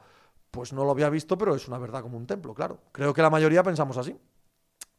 Pues no lo había visto, pero es una verdad como un templo, claro. Creo que la mayoría pensamos así.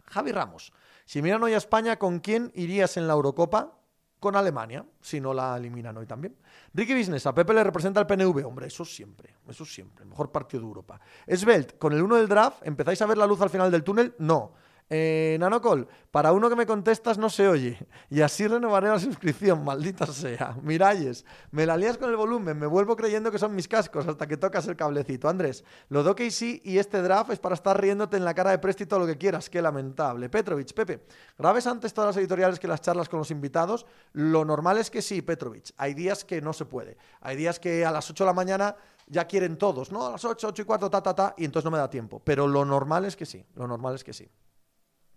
Javi Ramos, si miran hoy a España, ¿con quién irías en la Eurocopa? Con Alemania, si no la eliminan hoy también. Ricky Business, a Pepe le representa el PNV. Hombre, eso siempre, eso siempre. Mejor partido de Europa. Svelte, con el 1 del draft, ¿empezáis a ver la luz al final del túnel? No. Eh, Nanocol, para uno que me contestas no se oye. Y así renovaré la suscripción, *laughs* maldita sea. Miralles, me la lías con el volumen, me vuelvo creyendo que son mis cascos hasta que tocas el cablecito. Andrés, lo de sí y este draft es para estar riéndote en la cara de Presti todo lo que quieras. Qué lamentable. Petrovich, Pepe, ¿grabes antes todas las editoriales que las charlas con los invitados? Lo normal es que sí, Petrovich. Hay días que no se puede. Hay días que a las 8 de la mañana ya quieren todos, ¿no? A las 8, 8 y cuarto, ta, ta, ta, y entonces no me da tiempo. Pero lo normal es que sí, lo normal es que sí.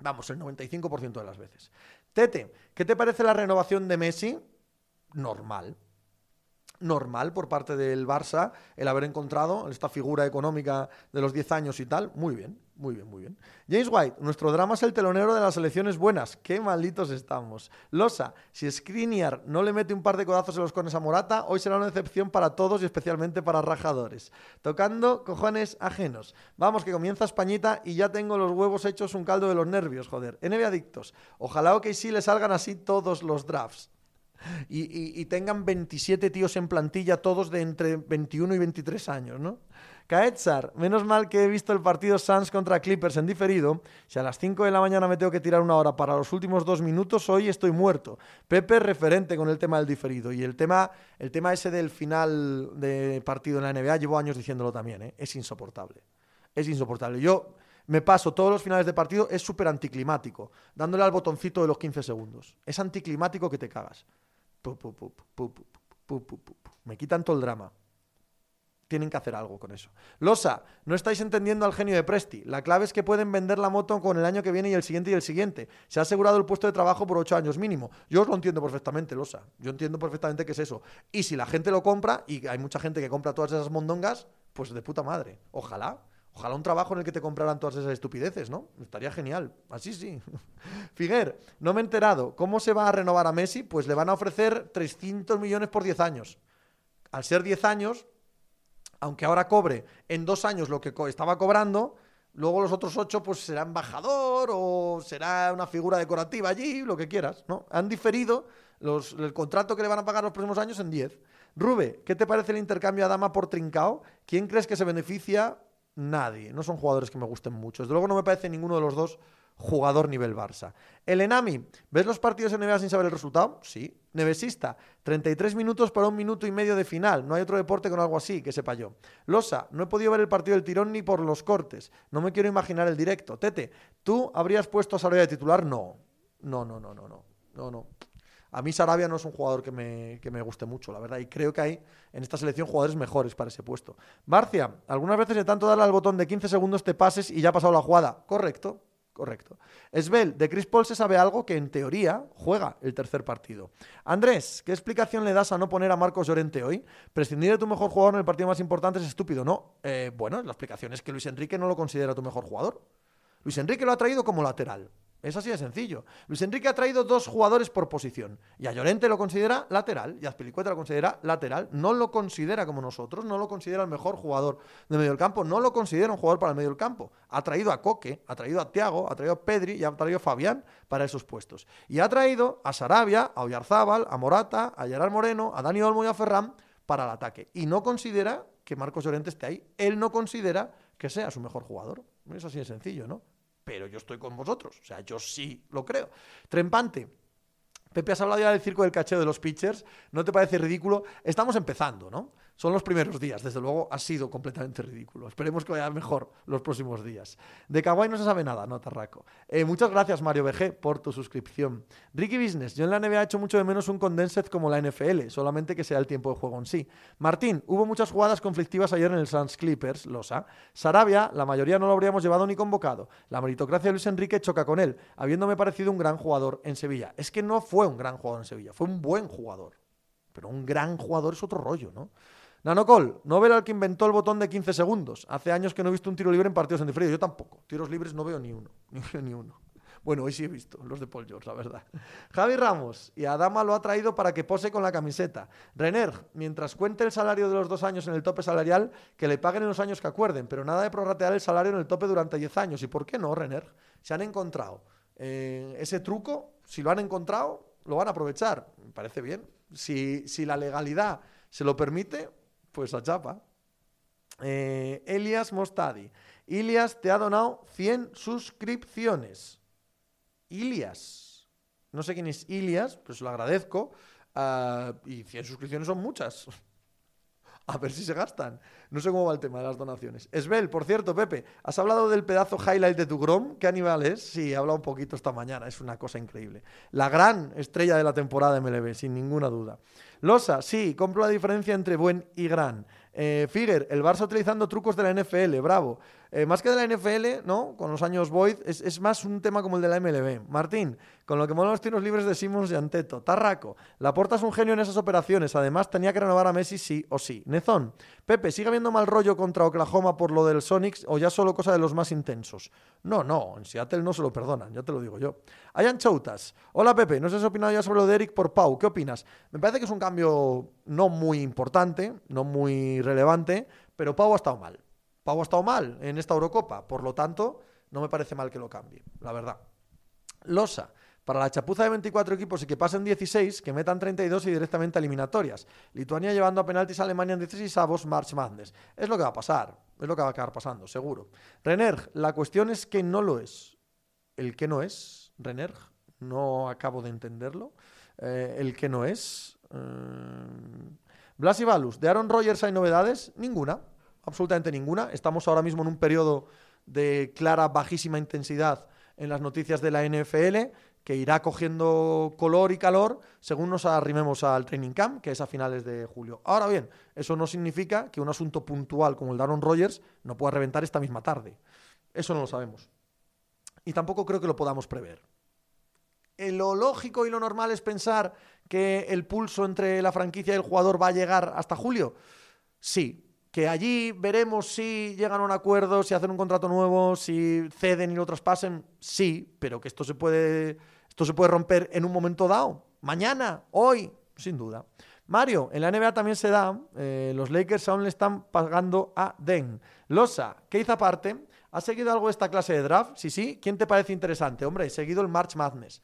Vamos, el 95% de las veces. Tete, ¿qué te parece la renovación de Messi? Normal. Normal por parte del Barça el haber encontrado esta figura económica de los 10 años y tal. Muy bien. Muy bien, muy bien. James White, nuestro drama es el telonero de las elecciones buenas. Qué malditos estamos. Losa, si Skriniar no le mete un par de codazos en los cones a Morata, hoy será una decepción para todos y especialmente para rajadores. Tocando cojones ajenos. Vamos, que comienza Españita y ya tengo los huevos hechos un caldo de los nervios, joder. NB Adictos. Ojalá que sí le salgan así todos los drafts. Y, tengan 27 tíos en plantilla, todos de entre 21 y 23 años, ¿no? Kaetzar, menos mal que he visto el partido Suns contra Clippers en diferido. Si a las 5 de la mañana me tengo que tirar una hora para los últimos dos minutos, hoy estoy muerto. Pepe referente con el tema del diferido. Y el tema, el tema ese del final de partido en la NBA, llevo años diciéndolo también, ¿eh? es insoportable. Es insoportable. Yo me paso todos los finales de partido, es súper anticlimático, dándole al botoncito de los 15 segundos. Es anticlimático que te cagas. Me quitan todo el drama. Tienen que hacer algo con eso. Losa, no estáis entendiendo al genio de Presti. La clave es que pueden vender la moto con el año que viene y el siguiente y el siguiente. Se ha asegurado el puesto de trabajo por ocho años mínimo. Yo os lo entiendo perfectamente, Losa. Yo entiendo perfectamente qué es eso. Y si la gente lo compra, y hay mucha gente que compra todas esas mondongas, pues de puta madre. Ojalá. Ojalá un trabajo en el que te compraran todas esas estupideces, ¿no? Estaría genial. Así sí. *laughs* Figuer, no me he enterado. ¿Cómo se va a renovar a Messi? Pues le van a ofrecer 300 millones por 10 años. Al ser 10 años, aunque ahora cobre en dos años lo que estaba cobrando, luego los otros ocho pues será embajador o será una figura decorativa allí, lo que quieras, ¿no? Han diferido los, el contrato que le van a pagar los próximos años en diez. Rube, ¿qué te parece el intercambio a Dama por Trincao? ¿Quién crees que se beneficia? Nadie. No son jugadores que me gusten mucho. Desde luego no me parece ninguno de los dos jugador nivel Barça. El Enami, ¿ves los partidos en NBA sin saber el resultado? Sí. Nevesista, 33 minutos para un minuto y medio de final. No hay otro deporte con algo así, que sepa yo. Losa, no he podido ver el partido del tirón ni por los cortes. No me quiero imaginar el directo. Tete, ¿tú habrías puesto a Sarabia de titular? No. No, no, no, no, no. No, no. A mí Sarabia no es un jugador que me, que me guste mucho, la verdad. Y creo que hay en esta selección jugadores mejores para ese puesto. Barcia, algunas veces de tanto darle al botón de 15 segundos te pases y ya ha pasado la jugada. Correcto. Correcto. Esbel, de Chris Paul se sabe algo que en teoría juega el tercer partido. Andrés, ¿qué explicación le das a no poner a Marcos Llorente hoy? Prescindir de tu mejor jugador en el partido más importante es estúpido, ¿no? Eh, bueno, la explicación es que Luis Enrique no lo considera tu mejor jugador. Luis Enrique lo ha traído como lateral. Es así de sencillo. Luis Enrique ha traído dos jugadores por posición. Y a Llorente lo considera lateral. Y a Spilicueta lo considera lateral. No lo considera como nosotros. No lo considera el mejor jugador de medio del campo. No lo considera un jugador para el medio del campo. Ha traído a Coque, ha traído a Tiago, ha traído a Pedri y ha traído a Fabián para esos puestos. Y ha traído a Sarabia, a Oyarzábal, a Morata, a Gerard Moreno, a Dani Olmo y a Ferran para el ataque. Y no considera que Marcos Llorente esté ahí. Él no considera que sea su mejor jugador. Es así de sencillo, ¿no? Pero yo estoy con vosotros. O sea, yo sí lo creo. Trempante. Pepe, has hablado ya del circo del cacheo de los pitchers. ¿No te parece ridículo? Estamos empezando, ¿no? Son los primeros días, desde luego ha sido completamente ridículo. Esperemos que vaya mejor los próximos días. De Kawaii no se sabe nada, no, Tarraco. Eh, muchas gracias, Mario BG, por tu suscripción. Ricky Business, yo en la NBA he hecho mucho de menos un condensed como la NFL, solamente que sea el tiempo de juego en sí. Martín, hubo muchas jugadas conflictivas ayer en el Suns Clippers, losa. Sarabia, la mayoría no lo habríamos llevado ni convocado. La meritocracia de Luis Enrique choca con él, habiéndome parecido un gran jugador en Sevilla. Es que no fue un gran jugador en Sevilla, fue un buen jugador pero un gran jugador es otro rollo, ¿no? Nanocol, no ver al que inventó el botón de 15 segundos. Hace años que no he visto un tiro libre en partidos en diferido. Yo tampoco. Tiros libres no veo ni uno. *laughs* Ni uno. Bueno, hoy sí he visto los de Paul George, la verdad. Javi Ramos, y Adama lo ha traído para que pose con la camiseta. Renner, mientras cuente el salario de los dos años en el tope salarial, que le paguen en los años que acuerden, pero nada de prorratear el salario en el tope durante 10 años. ¿Y por qué no, Renner? Se han encontrado eh, ese truco, si lo han encontrado, lo van a aprovechar. Me parece bien. Si, si la legalidad se lo permite, pues a chapa. Eh, Elias Mostadi. Ilias te ha donado 100 suscripciones. Ilias. No sé quién es Ilias, pero lo agradezco. Ah, y 100 suscripciones son muchas. *laughs* A ver si se gastan. No sé cómo va el tema de las donaciones. Esbel, por cierto, Pepe, ¿has hablado del pedazo highlight de tu Grom? ¿Qué animal es? Sí, he hablado un poquito esta mañana. Es una cosa increíble. La gran estrella de la temporada MLB, sin ninguna duda. Losa, sí, compro la diferencia entre buen y gran. Eh, Figuer, el Barça utilizando trucos de la NFL, bravo. Eh, más que de la NFL, ¿no? Con los años Boyd, es, más un tema como el de la MLB. Martín, con lo que molan los tiros libres de Simmons y Anteto. Tarraco, Laporta es un genio en esas operaciones. Además, tenía que renovar a Messi sí o sí. Nezón, Pepe, ¿sigue habiendo mal rollo contra Oklahoma por lo del Sonics o ya solo cosa de los más intensos? No, no, en Seattle no se lo perdonan, ya te lo digo yo. Hayan Choutas, hola Pepe, no sé si has opinado ya sobre lo de Eric por Pau, ¿qué opinas? Me parece que es un cambio no muy importante, no muy relevante, pero Pau ha estado mal. Pau ha estado mal en esta Eurocopa, por lo tanto, no me parece mal que lo cambie, la verdad. Losa, para la chapuza de 24 equipos y que pasen 16, que metan 32 y directamente a eliminatorias. Lituania llevando a penaltis a Alemania en 16 avos, March Madness. Es lo que va a pasar, es lo que va a acabar pasando, seguro. Renner, la cuestión es que no lo es. ¿El que no es, Renner? No acabo de entenderlo. Eh, ¿El que no es? Eh... Blas y Balus, ¿de Aaron Rodgers hay novedades? Ninguna absolutamente ninguna. Estamos ahora mismo en un periodo de clara bajísima intensidad en las noticias de la NFL, que irá cogiendo color y calor según nos arrimemos al training camp, que es a finales de julio. Ahora bien, eso no significa que un asunto puntual como el de Aaron Rodgers no pueda reventar esta misma tarde. Eso no lo sabemos. Y tampoco creo que lo podamos prever. Eh, lo lógico y lo normal es pensar que el pulso entre la franquicia y el jugador va a llegar hasta julio. Sí, que allí veremos si llegan a un acuerdo, si hacen un contrato nuevo, si ceden y lo traspasen, sí, pero que esto se puede, esto se puede romper en un momento dado, mañana, hoy, sin duda. Mario, en la NBA también se da, eh, los Lakers aún le están pagando a Den. Losa, ¿qué hizo aparte? ¿Has seguido algo de esta clase de draft? Sí, sí. ¿Quién te parece interesante? Hombre, he seguido el March Madness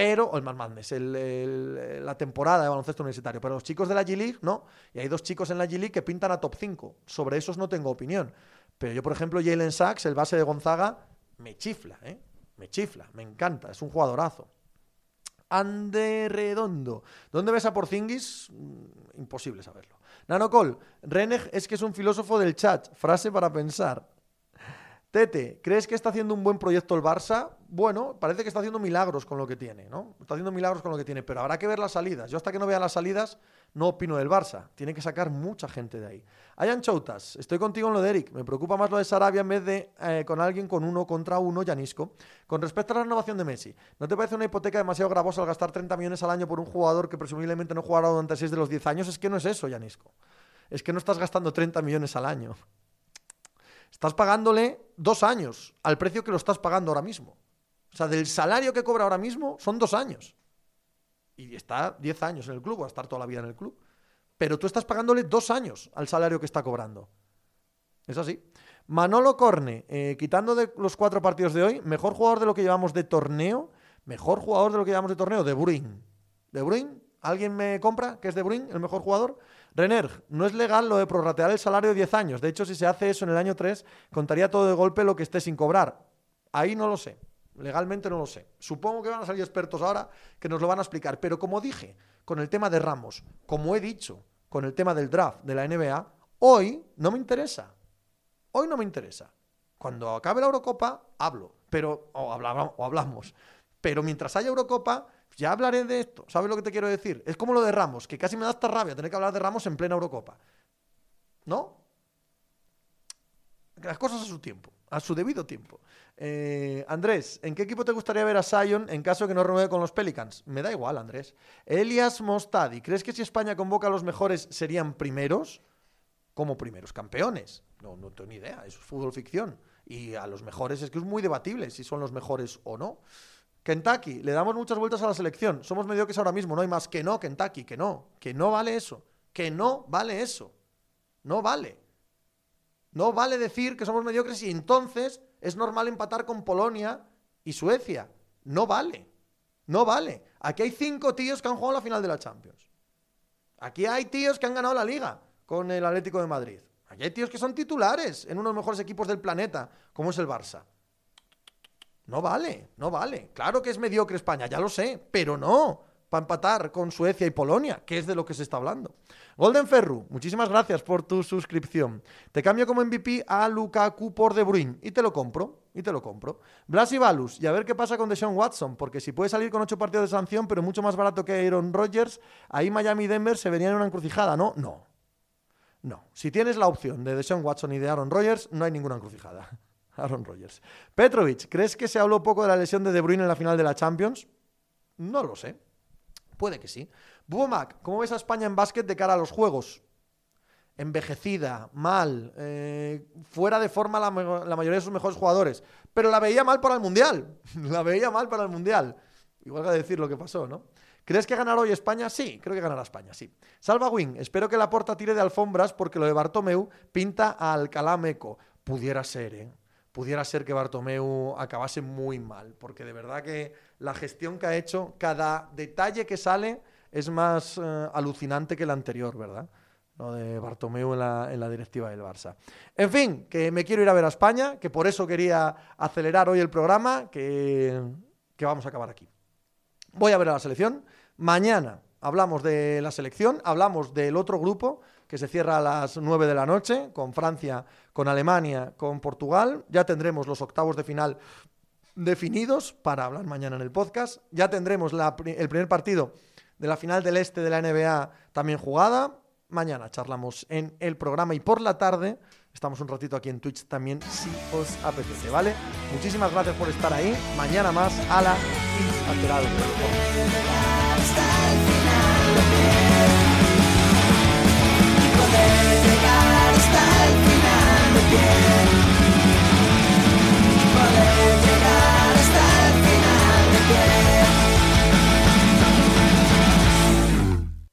pero, o el más Madness, la temporada de baloncesto universitario. Pero los chicos de la G-League, no. Y hay dos chicos en la G-League que pintan a top 5. Sobre esos no tengo opinión. Pero yo, por ejemplo, Jalen Sachs, el base de Gonzaga, me chifla, ¿eh? Me chifla, me encanta, es un jugadorazo. Ande Redondo. ¿Dónde ves a Porzingis? Mm, imposible saberlo. Nanocol, Reneg es que es un filósofo del chat. Frase para pensar. Tete, ¿crees que está haciendo un buen proyecto el Barça? Bueno, parece que está haciendo milagros con lo que tiene, ¿no? Está haciendo milagros con lo que tiene, pero habrá que ver las salidas. Yo hasta que no vea las salidas no opino del Barça. Tiene que sacar mucha gente de ahí. Hayan Choutas, estoy contigo en lo de Eric. Me preocupa más lo de Sarabia en vez de eh, con alguien con uno contra uno, Yanisco. Con respecto a la renovación de Messi, ¿no te parece una hipoteca demasiado gravosa al gastar 30 millones al año por un jugador que presumiblemente no jugará durante 6 de los 10 años? Es que no es eso, Yanisco. Es que no estás gastando 30 millones al año. Estás pagándole dos años al precio que lo estás pagando ahora mismo. O sea, del salario que cobra ahora mismo son dos años. Y está diez años en el club, va a estar toda la vida en el club. Pero tú estás pagándole dos años al salario que está cobrando. Es así. Manolo Corne, eh, quitando de los cuatro partidos de hoy, mejor jugador de lo que llevamos de torneo, mejor jugador de lo que llevamos de torneo, de Bruin. ¿De? ¿Alguien me compra que es de Bruin, el mejor jugador? Renner, no es legal lo de prorratear el salario de 10 años. De hecho, si se hace eso en el año 3, contaría todo de golpe lo que esté sin cobrar. Ahí no lo sé. Legalmente no lo sé. Supongo que van a salir expertos ahora que nos lo van a explicar. Pero como dije con el tema de Ramos, como he dicho con el tema del draft de la NBA, hoy no me interesa. Hoy no me interesa. Cuando acabe la Eurocopa, hablo. Pero, o, o hablamos. Pero mientras haya Eurocopa, ya hablaré de esto. ¿Sabes lo que te quiero decir? Es como lo de Ramos, que casi me da hasta rabia tener que hablar de Ramos en plena Eurocopa. ¿No? Las cosas a su tiempo. a su debido tiempo. Eh, Andrés, ¿en qué equipo te gustaría ver a Sion en caso de que no renueve con los Pelicans? Me da igual, Andrés. Elias Mostadi, ¿crees que si España convoca a los mejores serían primeros? Como primeros campeones. No, no tengo ni idea, eso es fútbol ficción. Y a los mejores es que es muy debatible si son los mejores o no. Kentucky, le damos muchas vueltas a la selección. Somos mediocres ahora mismo, no hay más que no, Kentucky, que no, que no vale eso, que no vale eso. No vale. No vale decir que somos mediocres y entonces es normal empatar con Polonia y Suecia. No vale. No vale. Aquí hay cinco tíos que han jugado la final de la Champions. Aquí hay tíos que han ganado la liga con el Atlético de Madrid. Aquí hay tíos que son titulares en uno de los mejores equipos del planeta, como es el Barça. No vale, no vale. Claro que es mediocre España, ya lo sé, pero no para empatar con Suecia y Polonia, que es de lo que se está hablando. Golden Ferru, muchísimas gracias por tu suscripción. Te cambio como MVP a Lukaku por De Bruyne y te lo compro, y te lo compro. Blas y Balus, y a ver qué pasa con Deshaun Watson, porque si puede salir con ocho partidos de sanción, pero mucho más barato que Aaron Rodgers, ahí Miami y Denver se venían en una encrucijada, ¿no? No. No. Si tienes la opción de Deshaun Watson y de Aaron Rodgers, no hay ninguna encrucijada. Aaron Rodgers. Petrovic, ¿crees que se habló poco de la lesión de De Bruyne en la final de la Champions? No lo sé. Puede que sí. Buomac, ¿cómo ves a España en básquet de cara a los juegos? Envejecida, mal, eh, fuera de forma la, mayoría de sus mejores jugadores. Pero la veía mal para el Mundial. *laughs* la veía mal para el Mundial. Igual que decir lo que pasó, ¿no? ¿Crees que ganará hoy España? Sí, creo que ganará España, sí. Salva Wing, espero que la porta tire de alfombras porque lo de Bartomeu pinta a Alcalá Meco. Pudiera ser, ¿eh? Pudiera ser que Bartomeu acabase muy mal, porque de verdad que la gestión que ha hecho, cada detalle que sale es más eh, alucinante que el anterior, ¿verdad? Lo de Bartomeu en la, directiva del Barça. En fin, que me quiero ir a ver a España, que por eso quería acelerar hoy el programa, que, que vamos a acabar aquí. Voy a ver a la selección. Mañana hablamos de la selección, hablamos del otro grupo que se cierra a las 9 de la noche, con Francia, con Alemania, con Portugal. Ya tendremos los octavos de final definidos para hablar mañana en el podcast. Ya tendremos el primer partido de la final del este de la NBA también jugada. Mañana charlamos en el programa y por la tarde estamos un ratito aquí en Twitch también si os apetece, ¿vale? Muchísimas gracias por estar ahí. Mañana más a la Hasta el final de pie, poder llegar hasta el final de pie.